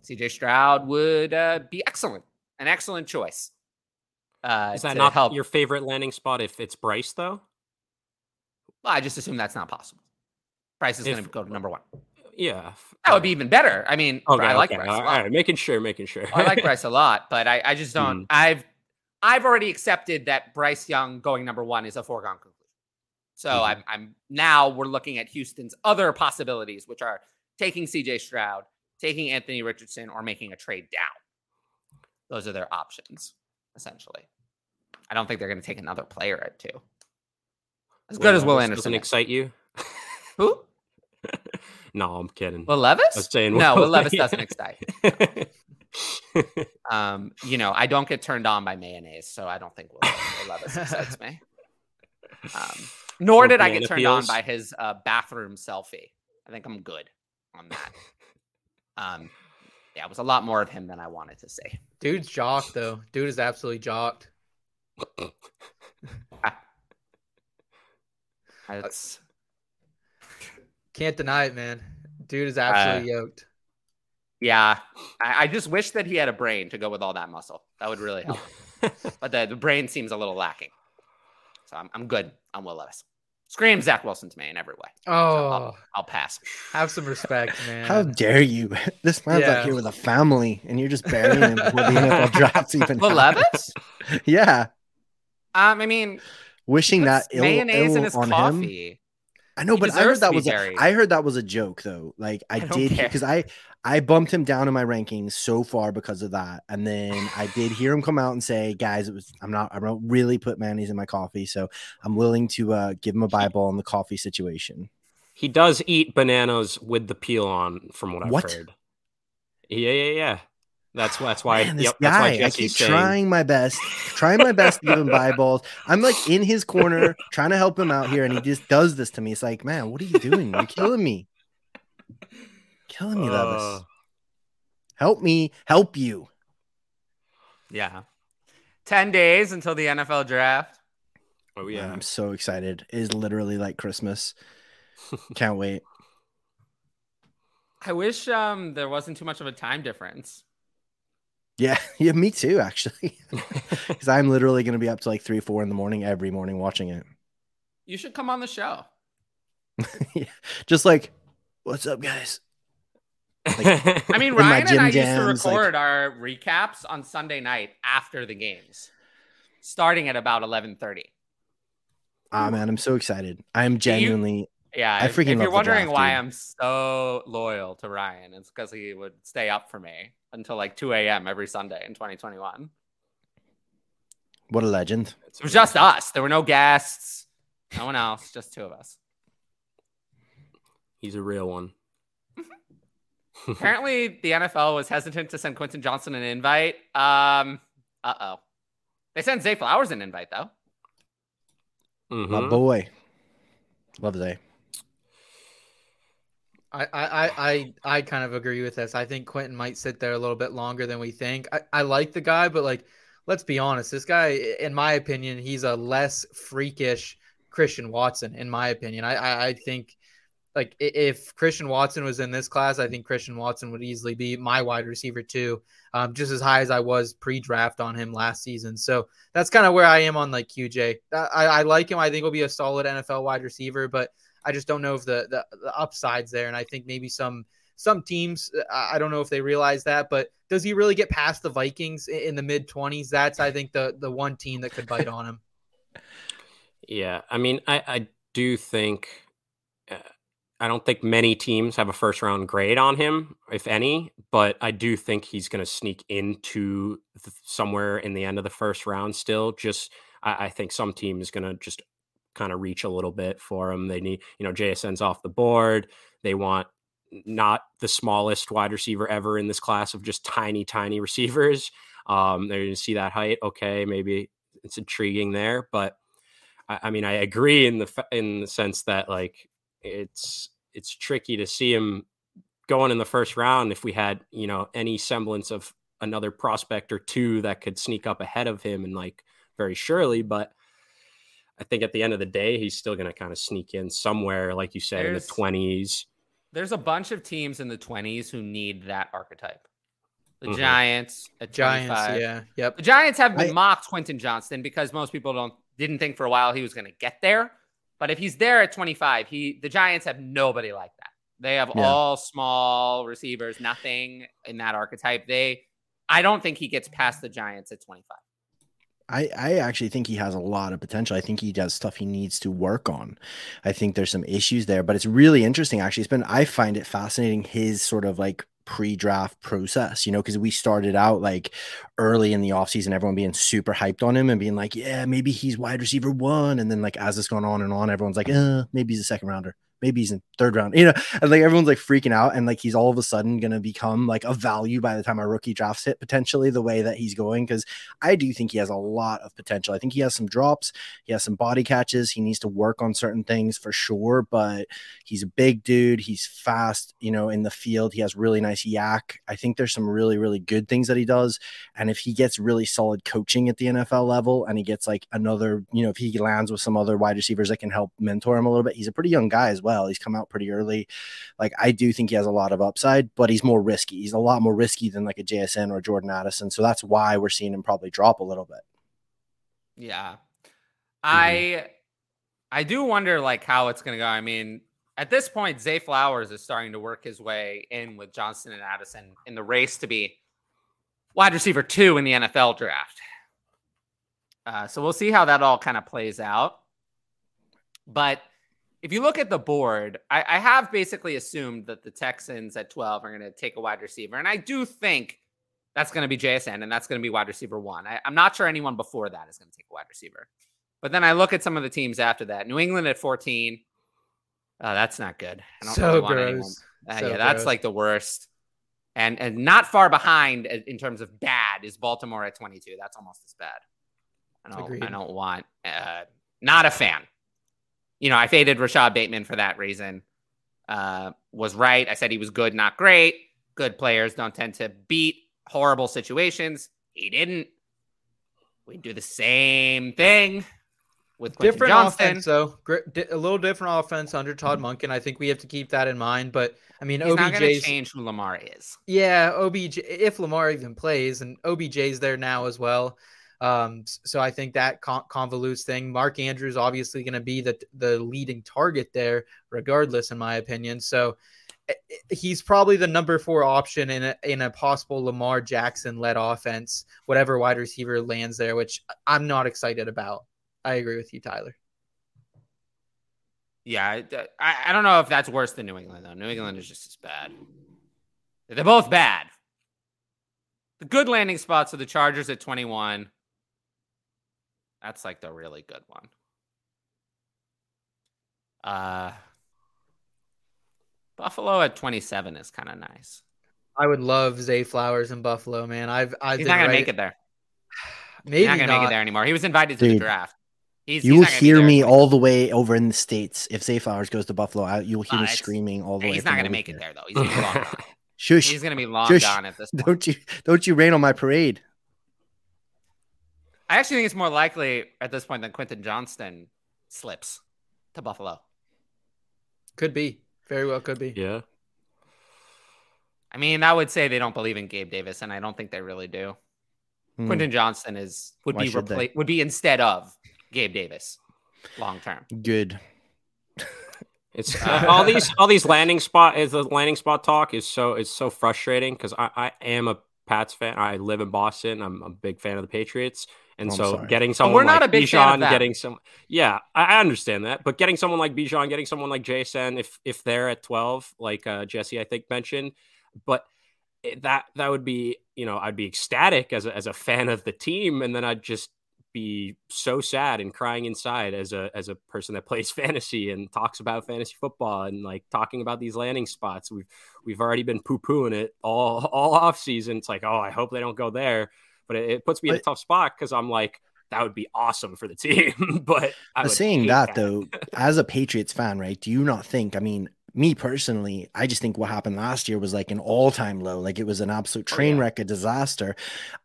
A: CJ Stroud would uh, be excellent an excellent choice.
C: Uh, Is that not help your favorite landing spot if it's Bryce though?
A: Well, I just assume that's not possible. Bryce is going to go to number one.
C: Yeah,
A: that would be even better. I mean, okay, I like
C: okay.
A: Bryce.
C: All right, making sure, making sure.
A: I like [LAUGHS] Bryce a lot, but I, I just don't. Mm. I've I've already accepted that Bryce Young going number one is a foregone conclusion. So mm-hmm. I'm I'm now we're looking at Houston's other possibilities, which are taking CJ Stroud, taking Anthony Richardson, or making a trade down. Those are their options, essentially. I don't think they're going to take another player at two. As good as Will Anderson
C: doesn't excite you.
A: Who? [LAUGHS]
C: no, I'm kidding.
A: Will Levis?
C: I was saying,
A: no, Will Levis doesn't excite. [LAUGHS] um, you know, I don't get turned on by mayonnaise, so I don't think Will, Will Levis excites me. Um, nor did I get turned on by his uh, bathroom selfie. I think I'm good on that. [LAUGHS] Um, yeah, it was a lot more of him than I wanted to see.
B: Dude's jocked though. Dude is absolutely jocked. [LAUGHS]
A: It's
B: can't deny it, man. Dude is absolutely uh, yoked.
A: Yeah, I, I, just wish that he had a brain to go with all that muscle. That would really help. [LAUGHS] but the, the brain seems a little lacking. So I'm, I'm good on Will Levis. Scream Zach Wilson to me in every way.
B: Oh, so
A: I'll, I'll, pass.
B: Have some respect, [SIGHS] man.
D: How dare you? [LAUGHS] This man's yeah. out here with a family, and you're just burying him before the NFL [LAUGHS] drafts even.
A: Will Levis? [LAUGHS]
D: yeah.
A: Um, I mean,
D: wishing that
A: Ill, mayonnaise Ill in his coffee.
D: Him. I know, he but I heard that was a, I heard that was a joke though. Like I, I did because I I bumped him down in my rankings so far because of that, and then I did hear him come out and say, "Guys, it was I'm not I don't really put mayonnaise in my coffee, so I'm willing to uh, give him a Bible on the coffee situation."
C: He does eat bananas with the peel on, from what I've what? heard. Yeah, yeah, yeah. That's that's why. Man, yep, guy, that's why I
D: keep
C: saying,
D: trying my best, trying my best to give him buy balls. I'm like in his corner trying to help him out here, and he just does this to me. It's like, man, what are you doing? You're killing me, killing me, uh, Levis. Help me, help you.
A: Yeah, ten days until the NFL draft.
C: Oh yeah,
D: man, I'm so excited. It is literally like Christmas. [LAUGHS] Can't wait.
A: I wish um there wasn't too much of a time difference.
D: Yeah, [LAUGHS] yeah, me too, actually. [LAUGHS] Because I'm literally going to be up to like three, four in the morning every morning watching it.
A: You should come on the show. [LAUGHS]
D: yeah. Just like, what's up, guys?
A: Like, I mean, Ryan and I jams, used to record like... our recaps on Sunday night after the games, starting at about eleven thirty.
D: Ah, man, I'm so excited. I'm genuinely.
A: Yeah, I freaking. If you're wondering draft, why dude. I'm so loyal to Ryan, it's because he would stay up for me until like 2 a.m. every Sunday in 2021.
D: What a legend!
A: It was just us. There were no guests, no one else, just two of us.
C: He's a real one. [LAUGHS]
A: Apparently, the NFL was hesitant to send Quentin Johnston an invite. Um, uh oh. They sent Zay Flowers an invite though.
D: Mm-hmm. My boy, love Zay.
B: I, I, I, I kind of agree with this. I think Quentin might sit there a little bit longer than we think. I, I like the guy, but like, let's be honest. This guy, in my opinion, he's a less freakish Christian Watson. In my opinion, I, I, I think like if Christian Watson was in this class, I think Christian Watson would easily be my wide receiver two, um, just as high as I was pre-draft on him last season. So that's kind of where I am on like QJ. I, I like him. I think he'll be a solid NFL wide receiver, but I just don't know if the, the, the upsides there. And I think maybe some some teams, I don't know if they realize that, but does he really get past the Vikings in the mid twenties? That's I think the the one team that could bite on him. [LAUGHS]
C: Yeah, I mean, I I do think. Uh, I don't think many teams have a first round grade on him, if any, but I do think he's going to sneak into the, somewhere in the end of the first round still. Just, I, I think some team is going to just kind of reach a little bit for them. They need, you know, JSN's off the board. They want not the smallest wide receiver ever in this class of just tiny, tiny [LAUGHS] receivers. Um, they're going to see that height. Okay, maybe it's intriguing there, but I, I mean, I agree in the in the sense that like it's it's tricky to see him going in the first round if we had you know any semblance of another prospect or two that could sneak up ahead of him and like very surely, but I think at the end of the day, he's still going to kind of sneak in somewhere, like you said, there's, in the twenties.
A: There's a bunch of teams in the twenties who need that archetype. The mm-hmm. Giants at Giants, 25.
B: yeah, yep.
A: The Giants have been I, mocked Quentin Johnston because most people don't didn't think for a while he was going to get there. But if he's there at 25, he the Giants have nobody like that. They have yeah. all small receivers, nothing in that archetype. They, I don't think he gets past the Giants at 25.
D: I, I actually think he has a lot of potential. I think he does stuff he needs to work on. I think there's some issues there, but it's really interesting. Actually, it's been, I find it fascinating his sort of like pre-draft process, you know, because we started out like early in the offseason, everyone being super hyped on him and being like, yeah, maybe he's wide receiver one. And then like as it's gone on and on, everyone's like, uh, maybe he's a second rounder maybe he's in third round, you know, and like everyone's like freaking out and like he's all of a sudden going to become like a value by the time our rookie drafts hit potentially the way that he's going. Cause I do think he has a lot of potential. I think he has some drops, he has some body catches, he needs to work on certain things for sure, but he's a big dude. He's fast, you know, in the field. He has really nice YAC. I think there's some really, really good things that he does. And if he gets really solid coaching at the NFL level and he gets like another, you know, if he lands with some other wide receivers that can help mentor him a little bit, he's a pretty young guy as well well. He's come out pretty early. Like I do think he has a lot of upside, but he's more risky. He's a lot more risky than like a JSN or Jordan Addison. So that's why we're seeing him probably drop a little bit.
A: Yeah. I I do wonder like how it's gonna go. I mean, at this point, Zay Flowers is starting to work his way in with Johnston and Addison in the race to be wide receiver two in the NFL draft. Uh, so we'll see how that all kind of plays out. But if you look at the board, I, I, have basically assumed that the Texans at 12 are going to take a wide receiver. And I do think that's going to be JSN and that's going to be wide receiver one. I, am not sure anyone before that is going to take a wide receiver. But then I look at some of the teams after that. New England at 14. Oh, that's not good. I don't
B: so really want anyone.
A: Uh, so yeah, that's like the worst. And and not far behind in terms of bad is Baltimore at 22. That's almost as bad. I don't, I don't want, uh, not a fan you know, I faded Rashod Bateman for that reason. Uh, was right. I said he was good, not great. Good players don't tend to beat horrible situations. He didn't. We do the same thing with Quentin
B: different
A: Johnston.
B: offense, though. A little different offense under Todd Monken. I think we have to keep that in mind. But I mean,
A: He's not change who Lamar is.
B: Yeah, OBJ. If Lamar even plays, and OBJ's there now as well. Um, so I think that con- convolutes thing. Mark Andrews obviously going to be the the leading target there, regardless, in my opinion. So eh, eh, he's probably the number four option in a in a possible Lamar Jackson led offense, whatever wide receiver lands there, which I'm not excited about. I agree with you, Tyler.
A: Yeah, I, I don't know if that's worse than New England though. New England is just as bad. They're both bad. The good landing spots are the Chargers at 21, that's like the really good one. Uh Buffalo at 27 is kind of nice.
B: I would love Zay Flowers in Buffalo, man. I've I've
A: He's not gonna right... make it there. Maybe He's not gonna not. make it there anymore. He was invited to
D: Dude,
A: the draft.
D: He's, you he's will hear me all the way over in the states if Zay Flowers goes to Buffalo. I, you'll hear uh, me screaming all the
A: he's
D: way.
A: He's not gonna make it there though. He's gonna be long [LAUGHS] gone.
D: Shush.
A: He's gonna be long Shush. gone at this [LAUGHS] point.
D: Don't you don't you rain on my parade?
A: I actually think it's more likely at this point that Quentin Johnston slips to Buffalo.
B: Could be. Very well could be.
C: Yeah.
A: I mean, I would say they don't believe in Gabe Davis, and I don't think they really do. Hmm. Quentin Johnston is would Why be repla- would be instead of Gabe Davis long term.
D: Good. [LAUGHS]
C: It's uh, all these all these landing spot is the landing spot talk is so it's so frustrating because I, I am a Pats fan. I live in Boston. I'm a big fan of the Patriots. And oh, so getting someone we're not like a big Bijan, getting some, yeah, I, understand that, but getting someone like Bijan, getting someone like Jason, if if they're at twelve, like uh, Jesse, I think mentioned, but that that would be, you know, I'd be ecstatic as a, as a fan of the team, and then I'd just be so sad and crying inside as a as a person that [LAUGHS] plays fantasy and talks about fantasy football and like talking about these landing spots. We've we've already been poo pooing it all [LAUGHS] all off season. It's like, oh, I hope they don't go there but it, it puts me but, in a tough spot because I'm like, that would be awesome for the team. [LAUGHS] but I
D: saying that, that though, [LAUGHS] as a Patriots fan, right? Do you not think? I mean, me personally, I just think what happened last year was like an all time low. Like it was an absolute oh, train oh, yeah. wreck, a disaster.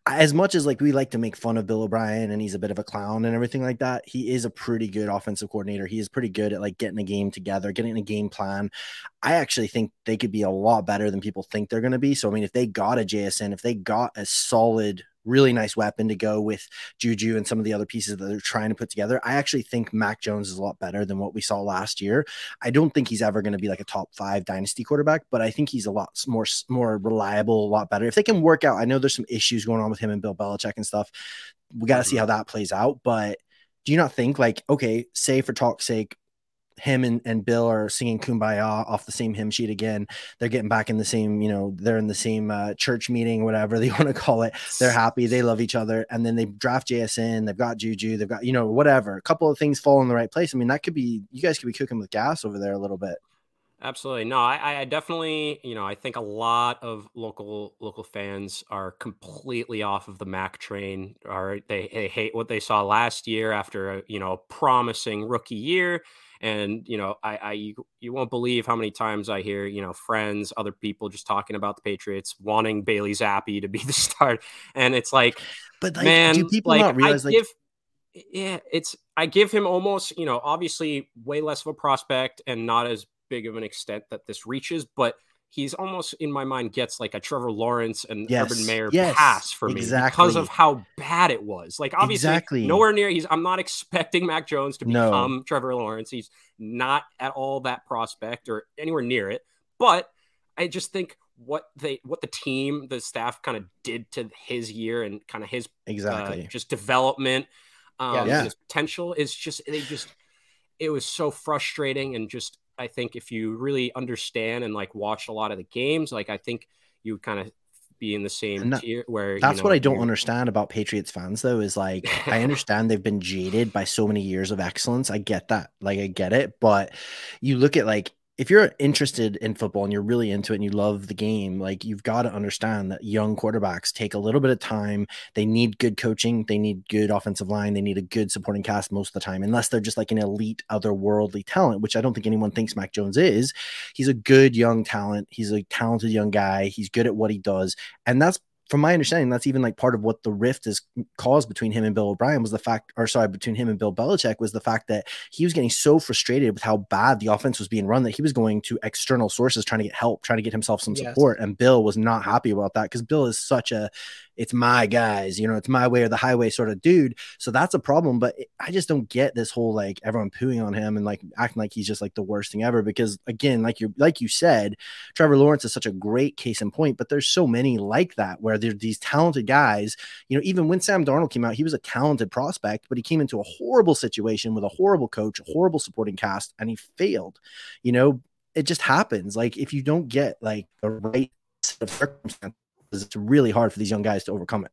D: As much as like we like to make fun of Bill O'Brien and he's a bit of a clown and everything like that, he is a pretty good offensive coordinator. He is pretty good at like getting a game together, getting a game plan. I actually think they could be a lot better than people think they're going to be. So, I mean, if they got a JSN, if they got a solid really nice weapon to go with Juju and some of the other pieces that they're trying to put together. I actually think Mac Jones is a lot better than what we saw last year. I don't think he's ever going to be like a top five dynasty quarterback, but I think he's a lot more more reliable, a lot better. If they can work out, I know there's some issues going on with him and Bill Belichick and stuff. We got to see mm-hmm. how that plays out. But do you not think like, okay, say for talk's sake, him and, and Bill are singing Kumbaya off the same hymn sheet again. They're getting back in the same, you know, they're in the same uh, church meeting, whatever [LAUGHS] they want to call it. They're happy, they love each other, and then they draft JSN. They've got Juju, they've got you know whatever. A couple of things fall in the right place. I mean, that could be you guys could be cooking with gas over there a little bit.
C: Absolutely. No, I, I definitely, you know, I think a lot of local local fans are completely off of the Mac train. Or they, they hate what they saw last year after a you know promising rookie year. And you know, I, I you, you won't believe how many times I hear you know friends, other people just talking about the Patriots wanting Bailey Zappe to be [LAUGHS] the start, and it's like,
D: but like,
C: man,
D: do people like, not realize
C: I
D: like?
C: Give, yeah, it's I give him almost, you know, obviously way less of a prospect and not as big of an extent that this reaches, but he's almost in my mind gets like a Trevor Lawrence and yes. Urban Meyer yes. pass for me exactly. because of how bad it was. Like obviously exactly. nowhere near he's I'm not expecting Mac Jones to become no. Trevor Lawrence. He's not at all that prospect or anywhere near it. But I just think what they what the team, the staff kind of did to his year and kind of his
D: uh, exactly
C: uh, just development um yeah. his potential is just they just it was so frustrating and just I think if you really understand and like watch a lot of the games, like I think you kind of be in the same that, tier where
D: that's
C: you
D: know, what I don't understand about Patriots fans though is like [LAUGHS] I understand they've been jaded by so many years of excellence. I get that. Like I get it, but you look at like if you're interested in football and you're really into it and you love the game, like you've got to understand that young quarterbacks take a little bit of time. They need good coaching, they need good offensive line, they need a good supporting cast most of the time, unless they're just like an elite, otherworldly talent, which I don't think anyone thinks Mac Jones is. He's a good young talent. He's a talented young guy. He's good at what he does. And that's from my understanding, that's even like part of what the rift is caused between him and Bill O'Brien was the fact, or sorry, between him and Bill Belichick was the fact that he was getting so frustrated with how bad the offense was being run that he was going to external sources trying to get help, trying to get himself some yes. support. And Bill was not happy about that because Bill is such a it's my guys, you know, it's my way or the highway sort of dude. So that's a problem. But I just don't get this whole like everyone pooing on him and like acting like he's just like the worst thing ever. Because again, like you like you said, Trevor Lawrence is such a great case in point, but there's so many like that where there's these talented guys. You know, even when Sam Darnold came out, he was a talented prospect, but he came into a horrible situation with a horrible coach, a horrible supporting cast, and he failed. You know, it just happens. Like if you don't get like the right set of circumstances it's really hard for these young guys to overcome it.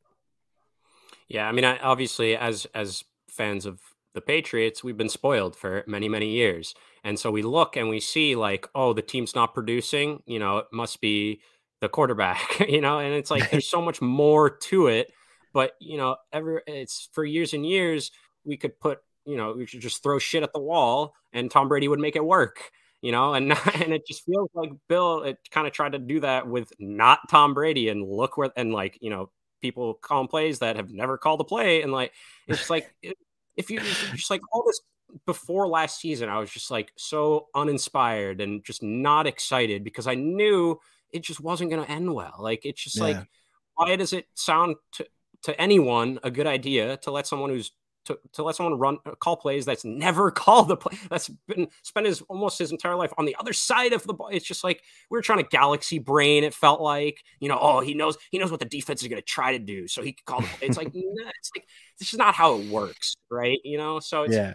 C: Yeah, I mean, I, obviously, as as fans of the Patriots, we've been spoiled for many many years, and so we look and we see like, oh, the team's not producing. You know, it must be the quarterback. [LAUGHS] you know, and it's like there's so much more to it. But you know, ever it's for years and years we could put you know we should just throw shit at the wall and Tom Brady would make it work you know, and [LAUGHS] and it just feels like Bill it kind of tried to do that with not Tom Brady and look where and like you know people call plays that have never called a play and like it's like [LAUGHS] if you just like all this before last season I was just like so uninspired and just not excited because I knew it just wasn't going to end well like it's just yeah. like why does it sound to to anyone a good idea to let someone who's to, to let someone run uh, call plays that's never [LAUGHS] called the play that's been spent his almost his entire life on the other side of the ball. It's just like we are trying to galaxy brain. It felt like you know, oh, he knows he knows what the defense is going to try to do, so he can call. The, it's like [LAUGHS] it's like this is not how it works, right? You know, so
D: yeah.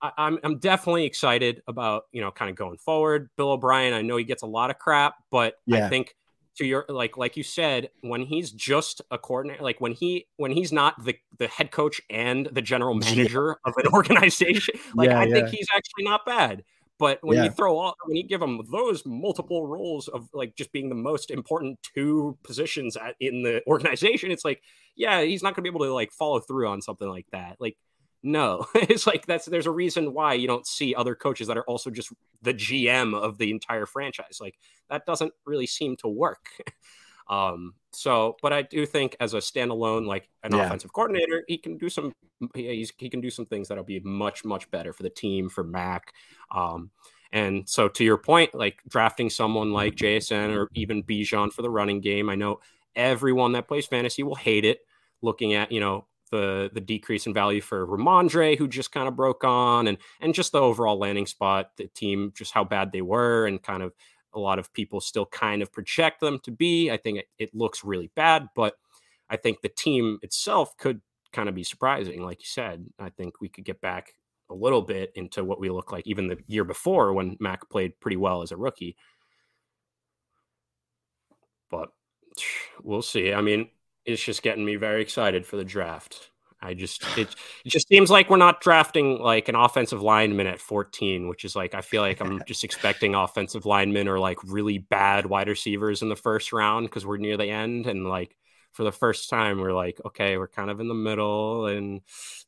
C: I, I'm I'm definitely excited about you know kind of going forward. Bill O'Brien, I know he gets a lot of crap, but yeah. I think to your like like you said when he's just a coordinator like when he when he's not the the head coach and the general [LAUGHS] manager of an organization [LAUGHS] like yeah, i yeah. think he's actually not bad but when yeah. you throw all when you give him those multiple roles of like just being the most important two positions at, in the organization it's like yeah he's not going to be able to like follow through on something like that like no, [LAUGHS] it's like that's there's a reason why you don't see other coaches that are also just the GM of the entire franchise. Like that doesn't really seem to work. [LAUGHS] um, so, but I do think as a standalone, like an yeah. offensive coordinator, he can do some he, he can do some things that'll be much much better for the team for Mac. Um, and so to your point, like drafting someone like JSN or even Bijan for the running game, I know everyone that plays fantasy will hate it looking at you know the the decrease in value for Rhamondre, who just kind of broke on, and and just the overall landing spot, the team, just how bad they were, and kind of a lot of people still kind of project them to be. I think it, it looks really bad, but I think the team itself could kind of be surprising. Like you said, I think we could get back a little bit into what we look like even the year before when Mac played pretty well as a rookie. But we'll see. I mean, it's just getting me very excited for the draft. I just [SIGHS] it, it just seems like we're not drafting like an offensive lineman at 14, which is like I feel like I'm just expecting offensive linemen or like really bad wide receivers in the first round because we're near the end and like for the first time we're like okay we're kind of in the middle and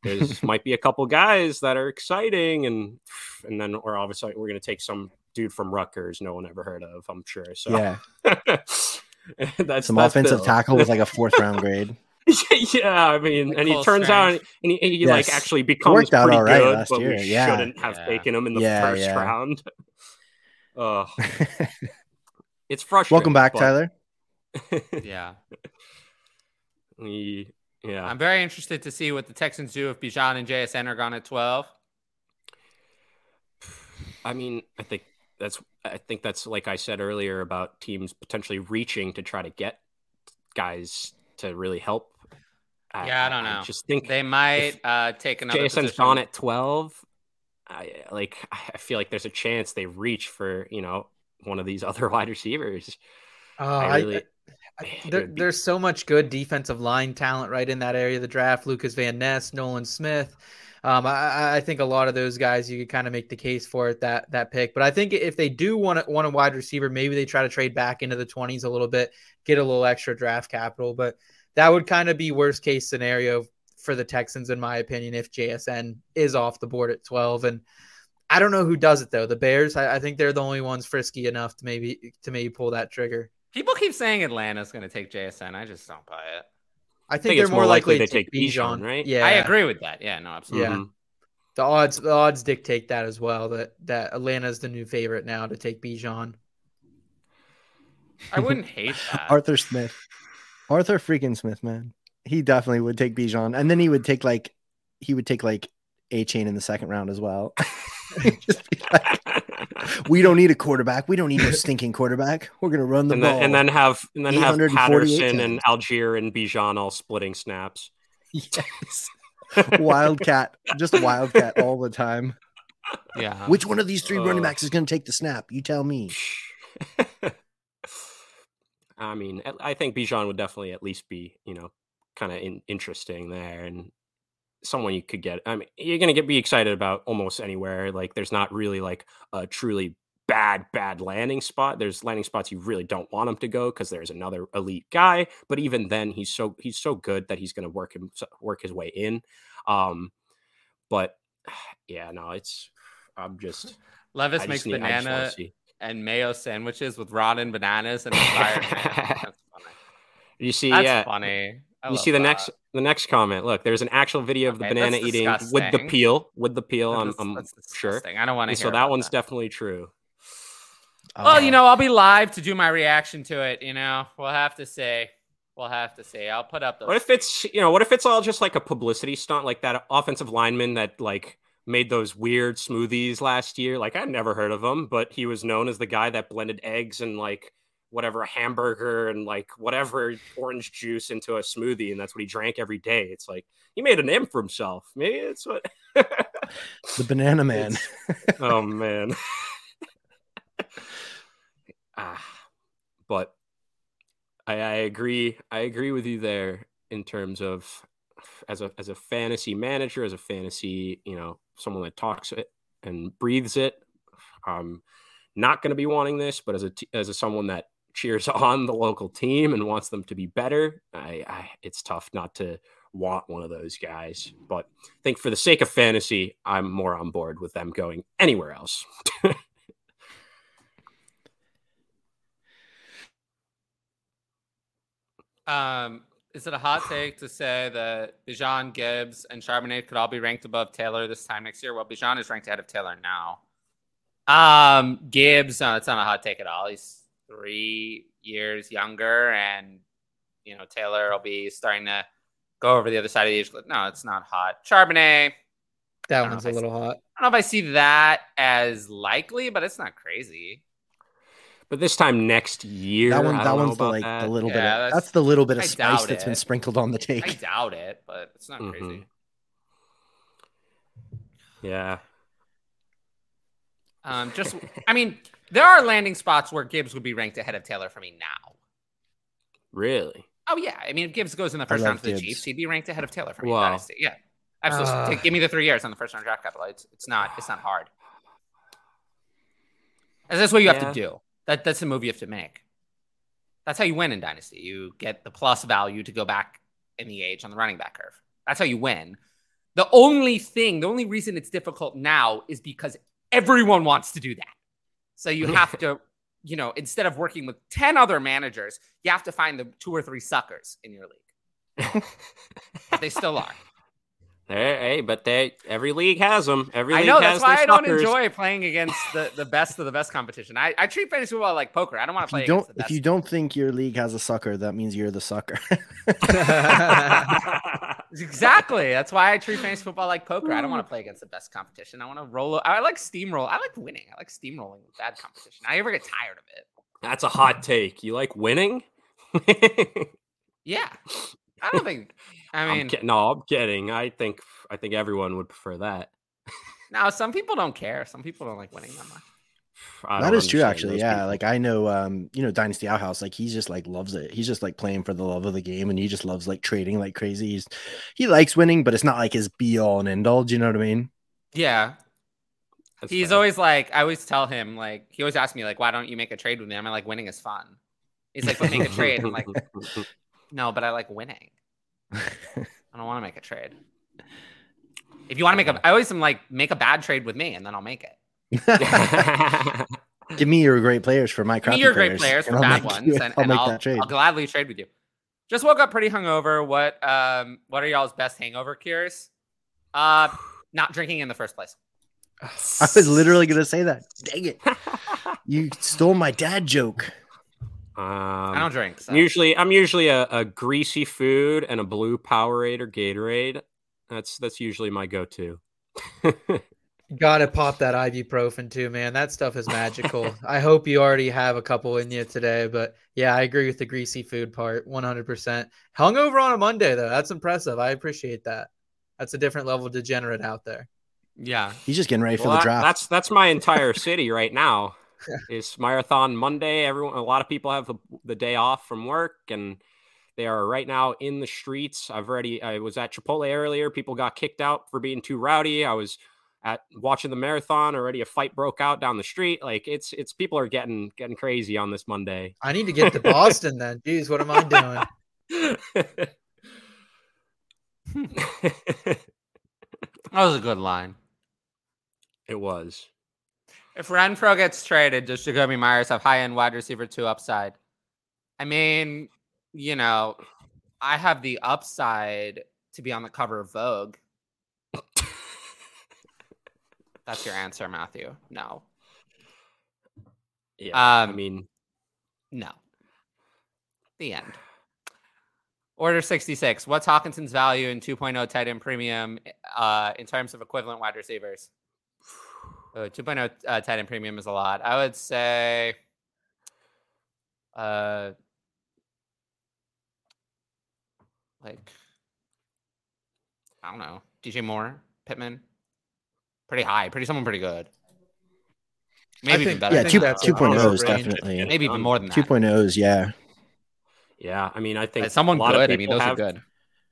C: there's [LAUGHS] might be a couple guys that are exciting and [SIGHS] and then we're obviously we're gonna take some dude from Rutgers no one ever heard of I'm sure so
D: yeah [LAUGHS] [LAUGHS] [LAUGHS] that's some that's offensive tackle with like a fourth round [LAUGHS] grade
C: yeah, I mean, like and he turns strange. out and he, he yes. like actually becomes pretty good, but year. we yeah. shouldn't have yeah. taken him in the yeah, first yeah. round. [LAUGHS] Oh, it's frustrating.
D: Welcome back, but... Tyler.
A: yeah.
C: He, yeah.
A: I'm very interested to see what the Texans do if Bijan and JSN are gone at 12.
C: I mean, I think that's I think that's like I said earlier about teams potentially reaching to try to get guys to really help.
A: Yeah, I, I don't know. I just think they might uh, take another.
C: JSN's position. gone at 12. I like. I feel like there's a chance they reach for you know one of these [LAUGHS] other wide receivers.
B: Uh, I really, there, there's so much good defensive line talent right in that area of the draft. Lucas Van Ness, Nolan Smith. Um, I, I, think a lot of those guys you could kind of make the case for it that that pick. But I think if they do want, want a wide receiver, maybe they try to trade back into the 20s a little bit, get a little extra draft capital. But that would kind of be worst case scenario for the Texans, in my opinion, if JSN is off the board at 12. And I don't know who does it though. The Bears, I, I think they're the only ones frisky enough to maybe to maybe pull that trigger.
A: People keep saying Atlanta's going to take JSN. I just don't buy it.
B: I think, I think they're more likely, likely to take Bijan,
C: right?
A: Yeah, I agree with that. Yeah, no, absolutely.
B: Yeah. The odds, the odds dictate that as well. That that Atlanta's the new favorite now to take Bijan.
A: I wouldn't hate [LAUGHS] that.
D: Arthur Smith, Arthur freaking Smith, man. He definitely would take Bijan, and then he would take like he would take like a chain in the second round as well. [LAUGHS] [LAUGHS] like, we don't need a quarterback. We don't need a [LAUGHS] stinking quarterback. We're gonna run the
C: and
D: ball.
C: Then, and then have and then have Patterson and Allgeier and Bijan all splitting snaps.
D: Yes. wildcat, just wildcat all the time.
A: Yeah.
D: Which one of these three uh, running backs is going to take the snap? You tell me. [LAUGHS]
C: I mean, I think Bijan would definitely at least be, you know, kind of in, interesting there, and someone you could get. I mean, you're gonna get be excited about almost anywhere. Like, there's not really like a truly bad bad landing spot. There's landing spots you really don't want him to go because there's another elite guy. But even then, he's so he's so good that he's gonna work him work his way in. Um, but [SIGHS] yeah, no, it's I'm [LAUGHS] just
A: Levis makes need, banana and mayo sandwiches with rotten bananas and [LAUGHS] fire. That's funny.
C: You see,
A: That's
C: yeah,
A: funny.
C: I you see the that. next the next comment. Look, there's an actual video of the okay, banana eating with the peel. With the peel, I'm, I'm sure.
A: I don't want to.
C: So that one's that. definitely true.
A: Oh, well, you know, I'll be live to do my reaction to it. You know, we'll have to say. We'll have to say. I'll put up. Those
C: what if it's you know? What if it's all just like a publicity stunt, like that offensive lineman that like made those weird smoothies last year? Like I'd never heard of him, but he was known as the guy that blended eggs and like whatever a hamburger and like whatever orange juice into a smoothie, and that's what he drank every day. It's like he made a name for himself. Maybe it's what
D: the banana [LAUGHS] man.
C: oh man. [LAUGHS] ah, but I, I agree. I agree with you there in terms of as a as a fantasy manager, as a fantasy, you know, someone that talks it and breathes it. I'm not going to be wanting this, but as a as a someone that cheers [LAUGHS] on the local team and wants them to be better, I, I it's tough not to want one of those guys. But I think for the sake of fantasy, I'm more on board with them going anywhere else. [LAUGHS]
A: Um, is it a hot take to say that Bijan Gibbs and Charbonnet could all be ranked above Taylor this time next year? Well, Bijan is ranked ahead of Taylor now. Um, Gibbs, no, it's not a hot take at all. He's three years younger, and you know Taylor will be starting to go over the other side of the age. No, it's not hot. Charbonnet.
B: That one's a little
A: see,
B: hot.
A: I don't know if I see that as likely, but it's not crazy.
C: But this time next year,
D: that one, that one's the like
C: that.
D: the little
A: Yeah,
D: bit. Of,
A: that's-
D: that's, the little bit
A: I
D: of spice
A: doubt
D: that's been sprinkled on the
A: tape.
D: I
A: doubt it, but it's not
C: Mhm.
A: crazy.
C: Yeah.
A: Um, just, I mean, [LAUGHS] there are landing spots where Gibbs would be ranked ahead of Taylor for me now.
C: Really?
A: Oh yeah, I mean, if Gibbs goes in the first round
D: love
A: to the
D: Gibbs.
A: Chiefs, he'd be ranked ahead of Taylor for me. in
C: Wow.
A: Dynasty. Yeah, absolutely. Take- give me the three years on the first round draft capital. It's it's not it's not hard. And that's what you have to do. That that's the move you have to make. That's how you win in Dynasty. You get the plus value to go back in the age on the running back curve. That's how you win. The only thing, the only reason it's difficult now is because everyone wants to do that. So you [LAUGHS] have to, you know, instead of working with 10 other managers, you have to find the two or three suckers in your league. they still are. [LAUGHS]
C: Hey, hey, but they every league has them. Every
A: I know
C: has
A: that's why
C: their
A: I don't enjoy playing against the, the best of the best competition. I, I treat fantasy football like poker. I don't want to
D: If
A: play
D: you don't,
A: against the
D: if you don't think your league has a sucker, that means you're the sucker. [LAUGHS]
A: Exactly. That's why I treat fantasy football like poker. I don't want to [SIGHS] play against the best competition. I want to roll. I like steamroll. I like winning. I like steamrolling with bad competition. I ever get tired of it.
C: That's a hot take. You like winning? [LAUGHS]
A: Yeah. I don't think. I mean,
C: am no, I'm kidding. I think I think everyone would prefer that.
A: now some people don't care. Some people don't like winning that much.
C: I
D: that true, actually. Yeah,
C: people.
D: like I know, um, you know, Dynasty Outhouse, like he's just like loves it. He's just like playing for the love of the game, and he just loves like trading like crazy. He's he likes winning, but it's not like his be all and end all. Do you know what I mean?
A: Yeah.
C: That's
A: He's
C: fair.
A: always like, I always tell him, like, he always asks me, like, why don't you make a trade with me? I'm like, winning is fun. He's like, but make a trade. I'm like, [LAUGHS] no, but I like winning. [LAUGHS] I don't want to make a trade. If you want to make a, I always am like, make a bad trade with me and then I'll make it. [LAUGHS]
D: Give me your great players for my
A: Give
D: crappy
A: me your great
D: players,
A: players for
D: I'll
A: bad ones, [LAUGHS]
D: you-
A: and,
D: I'll
A: and
D: make
A: I'll,
D: that trade.
A: I'll gladly trade with you. Just woke up pretty hungover. What um what are y'all's best hangover cures? Uh not drinking in the first place.
D: I was literally gonna say that. [LAUGHS] Dang it! You stole my dad joke.
A: I don't
C: um,
A: drink. So.
C: I'm usually I'm usually a, a greasy food and a blue Powerade or Gatorade. That's that's usually my go-to.
B: Gotta pop that ibuprofen too, man. That stuff is magical. [LAUGHS] I hope you already have a couple in you today, but yeah, I agree with the greasy food part 100%. Hungover on a Monday, though. That's impressive. I appreciate that. That's a different level of degenerate out there.
A: yeah.
D: He's just getting ready for the
C: that-
D: draft.
C: That's that's my entire [LAUGHS] city right now. It's marathon Monday. Everyone, a lot of people have the, the day off from work, and they are right now in the streets. I've already. I was at Chipotle earlier. People got kicked out for being too rowdy. I was at watching the marathon. Already, a fight broke out down the street. Like it's it's people are getting getting crazy on this Monday.
B: I need to get to Boston then. [LAUGHS] Jeez, what am I doing? [LAUGHS]
A: That was a good line.
C: it was.
A: If Renfrow gets traded, does Jakobi Meyers have high end wide receiver two upside? I mean, you know, I have the upside to be on the cover of Vogue. That's your answer, Matthew. No.
C: Yeah. I
A: Um,
C: mean,
A: No. The end. Order 66. What's Hockenson's value in 2.0 tight end premium uh, in terms of equivalent wide receivers? [SIGHS] Uh, 2.0 uh, tight end premium is a lot. I would say uh, like, I don't know. DJ Moore, Pittman. Pretty high. Pretty someone pretty good. Maybe even better.
D: yeah,
B: think
D: two
B: that's
D: two point
B: about
D: O's
B: range.
D: definitely.
A: Maybe even more than that.
D: Two point O's, yeah,
C: yeah. I mean, I think
A: someone
C: a lot
A: good.
C: Of
A: I mean, those
C: have,
A: are good.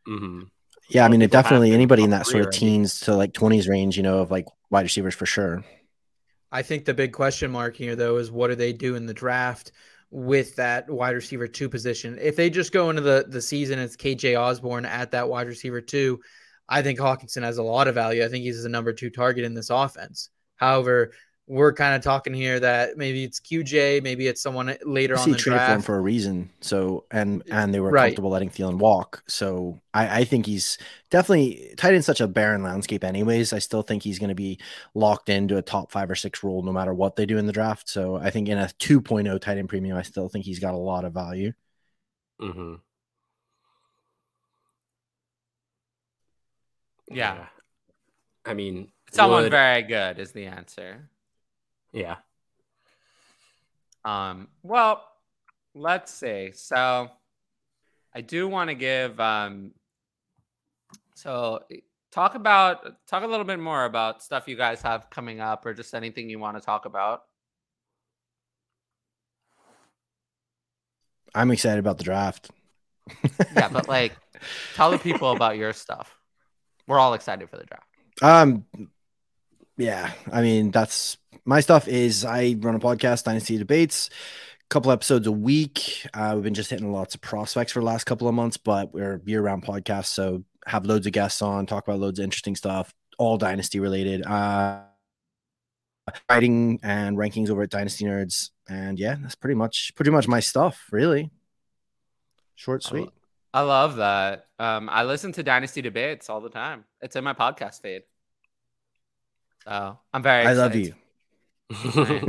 C: mhm.
D: yeah. I mean, it definitely anybody in that
C: three
D: sort of
C: already.
D: teens to like twenties range, you know, of like wide receivers for sure.
B: I think the big question mark here, though, is what do they do in the draft with that wide receiver two position? If they just go into the, the season, it's KJ Osborn at that wide receiver two. I think Hockenson has a lot of value. I think he's the number two target in this offense. However, we're kind of talking here that maybe it's QJ, maybe it's someone later on
D: See,
B: the
D: traded for him for a reason. So and and they were
B: Right.
D: comfortable letting Thielen walk. So I, I think he's definitely tight in such a barren landscape. Anyways, I still think he's going to be locked into a top five or six role no matter what they do in the draft. So I think in a 2.0 tight end premium, I still think he's got a lot of value.
C: hmm
A: Yeah. yeah.
C: I mean,
A: someone would... very good is the answer.
C: Yeah.
A: Um. Well, let's see. So, I do want to give. Um. So, talk about talk a little bit more about stuff you guys have coming up, or just anything you want to talk about.
D: I'm excited about the draft.
A: yeah, but like, tell the people about your stuff. We're all excited for the draft.
D: Um, yeah, I mean that's my stuff. Is I run a podcast, Dynasty Debates, a couple episodes a week. Uh, we've been just hitting lots of prospects for the last couple of months, but we're year-round podcast, so have loads of guests on, talk about loads of interesting stuff, all Dynasty related. Uh, writing and rankings over at Dynasty Nerds, and yeah, that's pretty much pretty much my stuff, really. Short, sweet.
A: I love that. Um, I listen to Dynasty debates all the time. It's in my podcast feed. So I'm very.
D: Excited. I love you.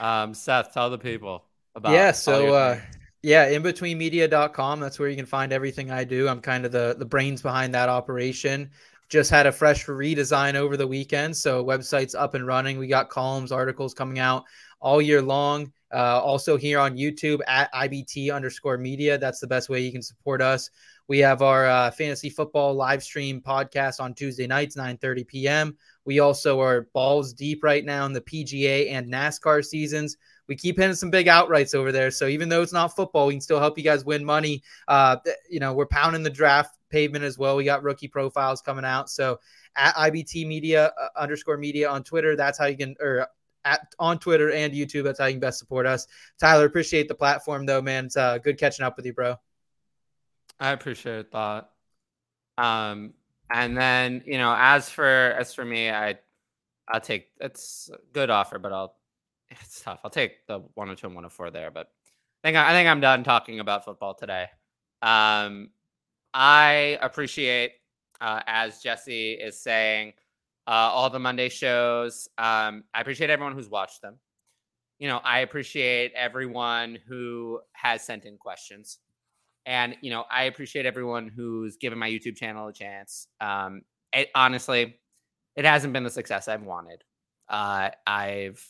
D: [LAUGHS]
A: um, Seth, tell the people about.
B: Yeah. So, uh, yeah, inbetweenmedia.com. That's where you can find everything I do. I'm kind of the the brains behind that operation. Just had a fresh redesign over the weekend, so website's up and running. We got columns, articles coming out all year long. Uh, also here on YouTube at IBT underscore media. That's the best way you can support us. We have our uh, fantasy football live stream podcast on Tuesday nights, 9 30 p.m. We also are balls deep right now in the PGA and NASCAR seasons. We keep hitting some big outrights over there. So even though it's not football, we can still help you guys win money. Uh, you know, we're pounding the draft pavement as well. We got rookie profiles coming out. So at IBT media uh, underscore media on Twitter, that's how you can, or at on Twitter and YouTube. That's how you can best support us. Tyler, appreciate the platform though, man. It's uh, good catching up with you, bro.
A: I appreciate that. Um, and then you know, as for as for me, I I'll take it's a good offer, but I'll [LAUGHS] it's tough. I'll take the 102 and 104 there, but I think I think I'm done talking about football today. Um, I appreciate, uh, as Jesse is saying, uh, all the Monday shows. Um, I appreciate everyone who's watched them. You know, I appreciate everyone who has sent in questions. And, you know, I appreciate everyone who's given my YouTube channel a chance. Um, it, honestly, it hasn't been the success I've wanted. Uh, I've,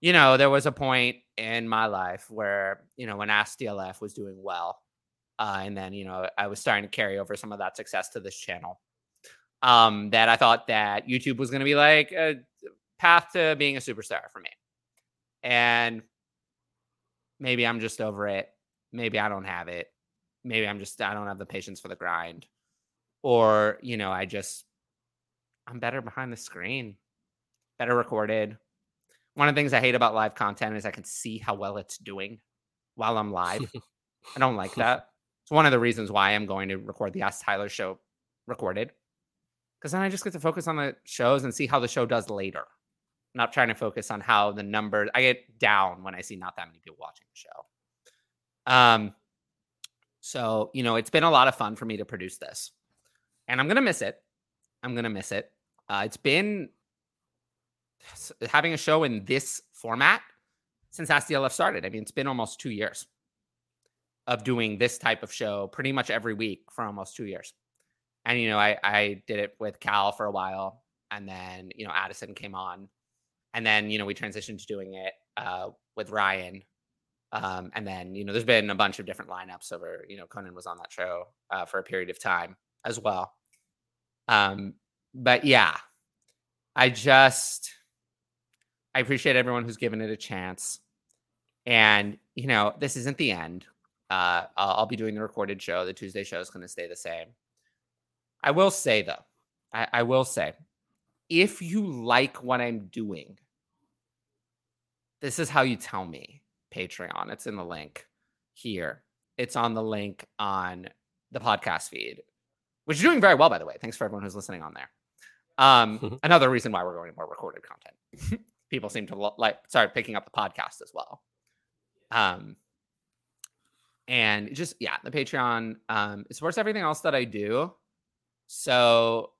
A: you know, there was a point in my life where, you know, when Ask DLF was doing well, uh, and then, you know, I was starting to carry over some of that success to this channel um, that I thought that YouTube was going to be like a path to being a superstar for me. And maybe I'm just over it. Maybe I don't have it. Maybe I'm just, I don't have the patience for the grind. Or, you know, I just, I'm better behind the screen, better recorded. One of the things I hate about live content is I can see how well it's doing while I'm live. [LAUGHS] I don't like that. It's one of the reasons why I'm going to record the Ask Tyler show recorded because then I just get to focus on the shows and see how the show does later. I'm not trying to focus on how the numbers. I get down when I see not that many people watching the show. Um, so you know, it's been a lot of fun for me to produce this, and I'm gonna miss it. I'm gonna miss it. Uh, it's been having a show in this format since AskDLF started. I mean, it's been almost two years of doing this type of show pretty much every week for almost two years. And you know, I I did it with Cal for a while, and then you know Addison came on, and then you know we transitioned to doing it uh, with Ryan, um, and then you know there's been a bunch of different lineups over. You know, Conan was on that show uh, for a period of time as well. Um, but yeah, I just I appreciate everyone who's given it a chance, and you know this isn't the end. Uh, I'll, I'll be doing the recorded show. The Tuesday show is going to stay the same. I will say though, I, I will say, if you like what I'm doing, this is how you tell me. Patreon. It's in the link here. It's on the link on the podcast feed, which is doing very well, by the way. Thanks for everyone who's listening on there. Um, [LAUGHS] another reason why we're going more recorded content. [LAUGHS] People seem to lo- like start picking up the podcast as well. Um, and just yeah, the Patreon um, it supports everything else that I do. So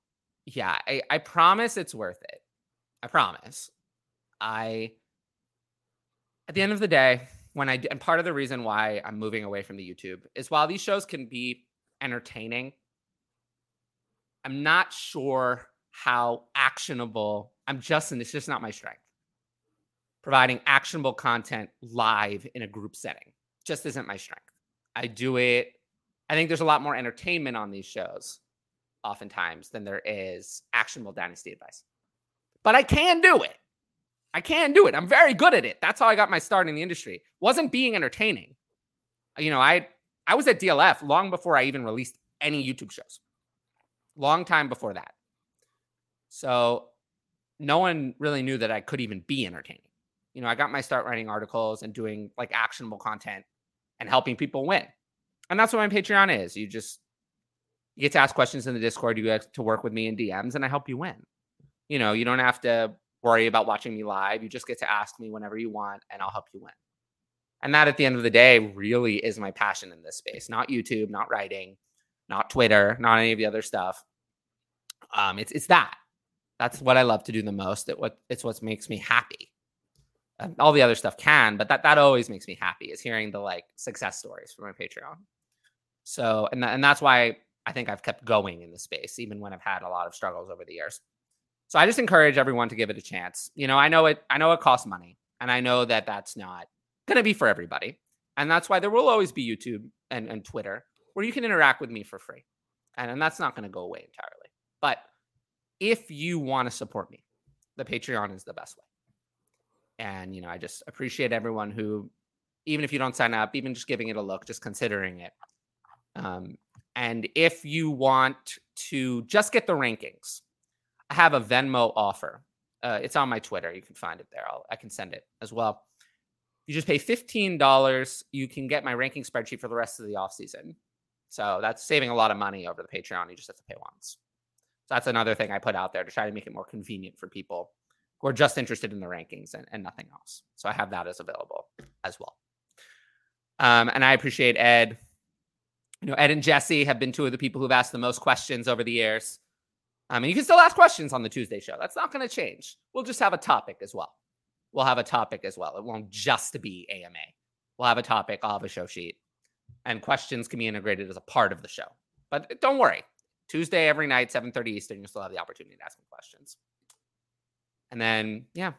A: yeah, I, I promise it's worth it. I promise. I at the end of the day, when I and part of the reason why I'm moving away from the YouTube is while these shows can be entertaining, I'm not sure how actionable. I'm just, and it's just not my strength. Providing actionable content live in a group setting just isn't my strength. I do it. I think there's a lot more entertainment on these shows, oftentimes, than there is actionable dynasty advice. But I can do it. I can do it. I'm very good at it. That's how I got my start in the industry. Wasn't being entertaining. You know, I I was at DLF long before I even released any YouTube shows. Long time before that. So no one really knew that I could even be entertaining. You know, I got my start writing articles and doing like actionable content and helping people win. And that's what my Patreon is. You just you get to ask questions in the Discord, you get to work with me in DMs, and I help you win. You know, you don't have to worry about watching me live. You just get to ask me whenever you want, and I'll help you win. And that at the end of the day really is my passion in this space, not YouTube, not writing, not Twitter, not any of the other stuff. Um, it's it's that. That's what I love to do the most. It what it's what makes me happy. Um, all the other stuff can, but that that always makes me happy is hearing the like success stories from my Patreon. So and and that's why I think I've kept going in the space, even when I've had a lot of struggles over the years. So I just encourage everyone to give it a chance. You know, I know it. I know it costs money, and I know that that's not going to be for everybody. And that's why there will always be YouTube and, and Twitter where you can interact with me for free. And, and that's not going to go away entirely. But if you want to support me, the Patreon is the best way. And, you know, I just appreciate everyone who, even if you don't sign up, even just giving it a look, just considering it. Um, and if you want to just get the rankings, I have a Venmo offer. Uh, it's on my Twitter. You can find it there. I'll, I can send it as well. You just pay $15. You can get my ranking spreadsheet for the rest of the offseason. So that's saving a lot of money over the Patreon. You just have to pay once. So that's another thing I put out there to try to make it more convenient for people who are just interested in the rankings and, and nothing else. So I have that as available as well. Um, and I appreciate Ed. You know, Ed and Jesse have been two of the people who've asked the most questions over the years. I mean, you can still ask questions on the Tuesday show. That's not going to change. We'll just have a topic as well we'll have a topic as well. It won't just be AMA. We'll have a topic, I'll have a show sheet, and questions can be integrated as a part of the show. But don't worry, Tuesday every night, 7:30 Eastern, you'll still have the opportunity to ask me questions. And then, yeah,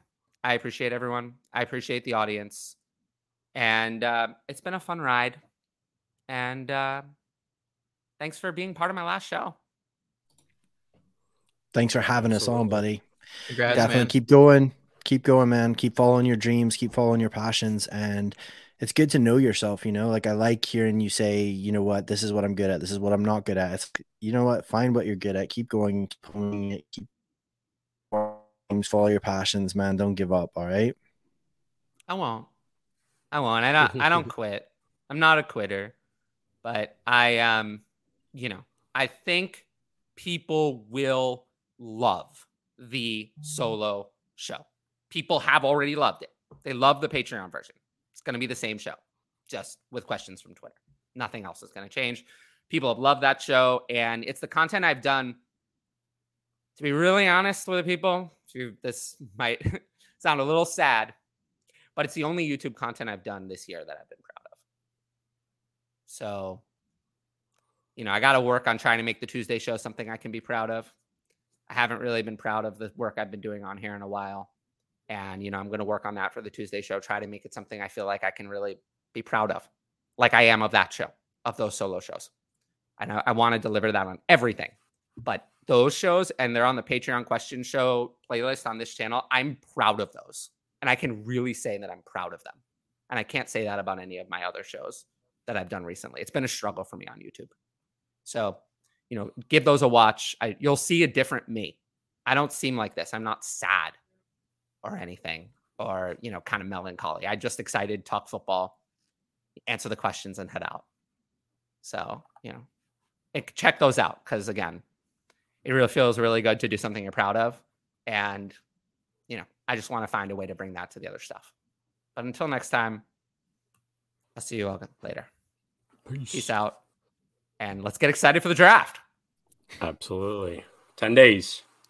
A: I appreciate everyone. I appreciate the audience, and uh, it's been a fun ride. And uh, thanks for being part of my last show.
D: Thanks for having Absolutely. us on, buddy.
B: Congrats,
D: Definitely
B: man.
D: keep going keep going, man. Keep following your dreams, keep following your passions. And it's good to know yourself, you know. Like I like hearing you say, you know what, this is what I'm good at, this is what I'm not good at. It's you know what, find what you're good at, keep going, keep pulling it, keep follow your passions, man. Don't give up, all right?
A: I won't. I won't. I don't I don't [LAUGHS] quit. I'm not a quitter. But I um, you know, I think people will love the solo show people have already loved it. They love the Patreon version. It's going to be the same show, just with questions from Twitter. Nothing else is going to change. People have loved that show, and it's the content I've done. To be really honest with the people, this might [LAUGHS] sound a little sad, but it's the only YouTube content I've done this year that I've been. So, you know, I got to work on trying to make the Tuesday show something I can be proud of. I haven't really been proud of the work I've been doing on here in a while. And, you know, I'm going to work on that for the Tuesday show, try to make it something I feel like I can really be proud of, like I am of that show, of those solo shows. And I, I want to deliver that on everything. But those shows, and they're on the Patreon question show playlist on this channel, I'm proud of those. And I can really say that I'm proud of them. And I can't say that about any of my other shows that I've done recently. It's been a struggle for me on YouTube. So, you know, give those a watch. I, you'll see a different me. I don't seem like this. I'm not sad or anything or you know kind of melancholy i just excited talk football answer the questions and head out so you know it, check those out because again it really feels really good to do something you're proud of and you know i just want to find a way to bring that to the other stuff but until next time i'll see you all later. Peace, peace out. And let's get excited for the draft.
C: Absolutely. 10 days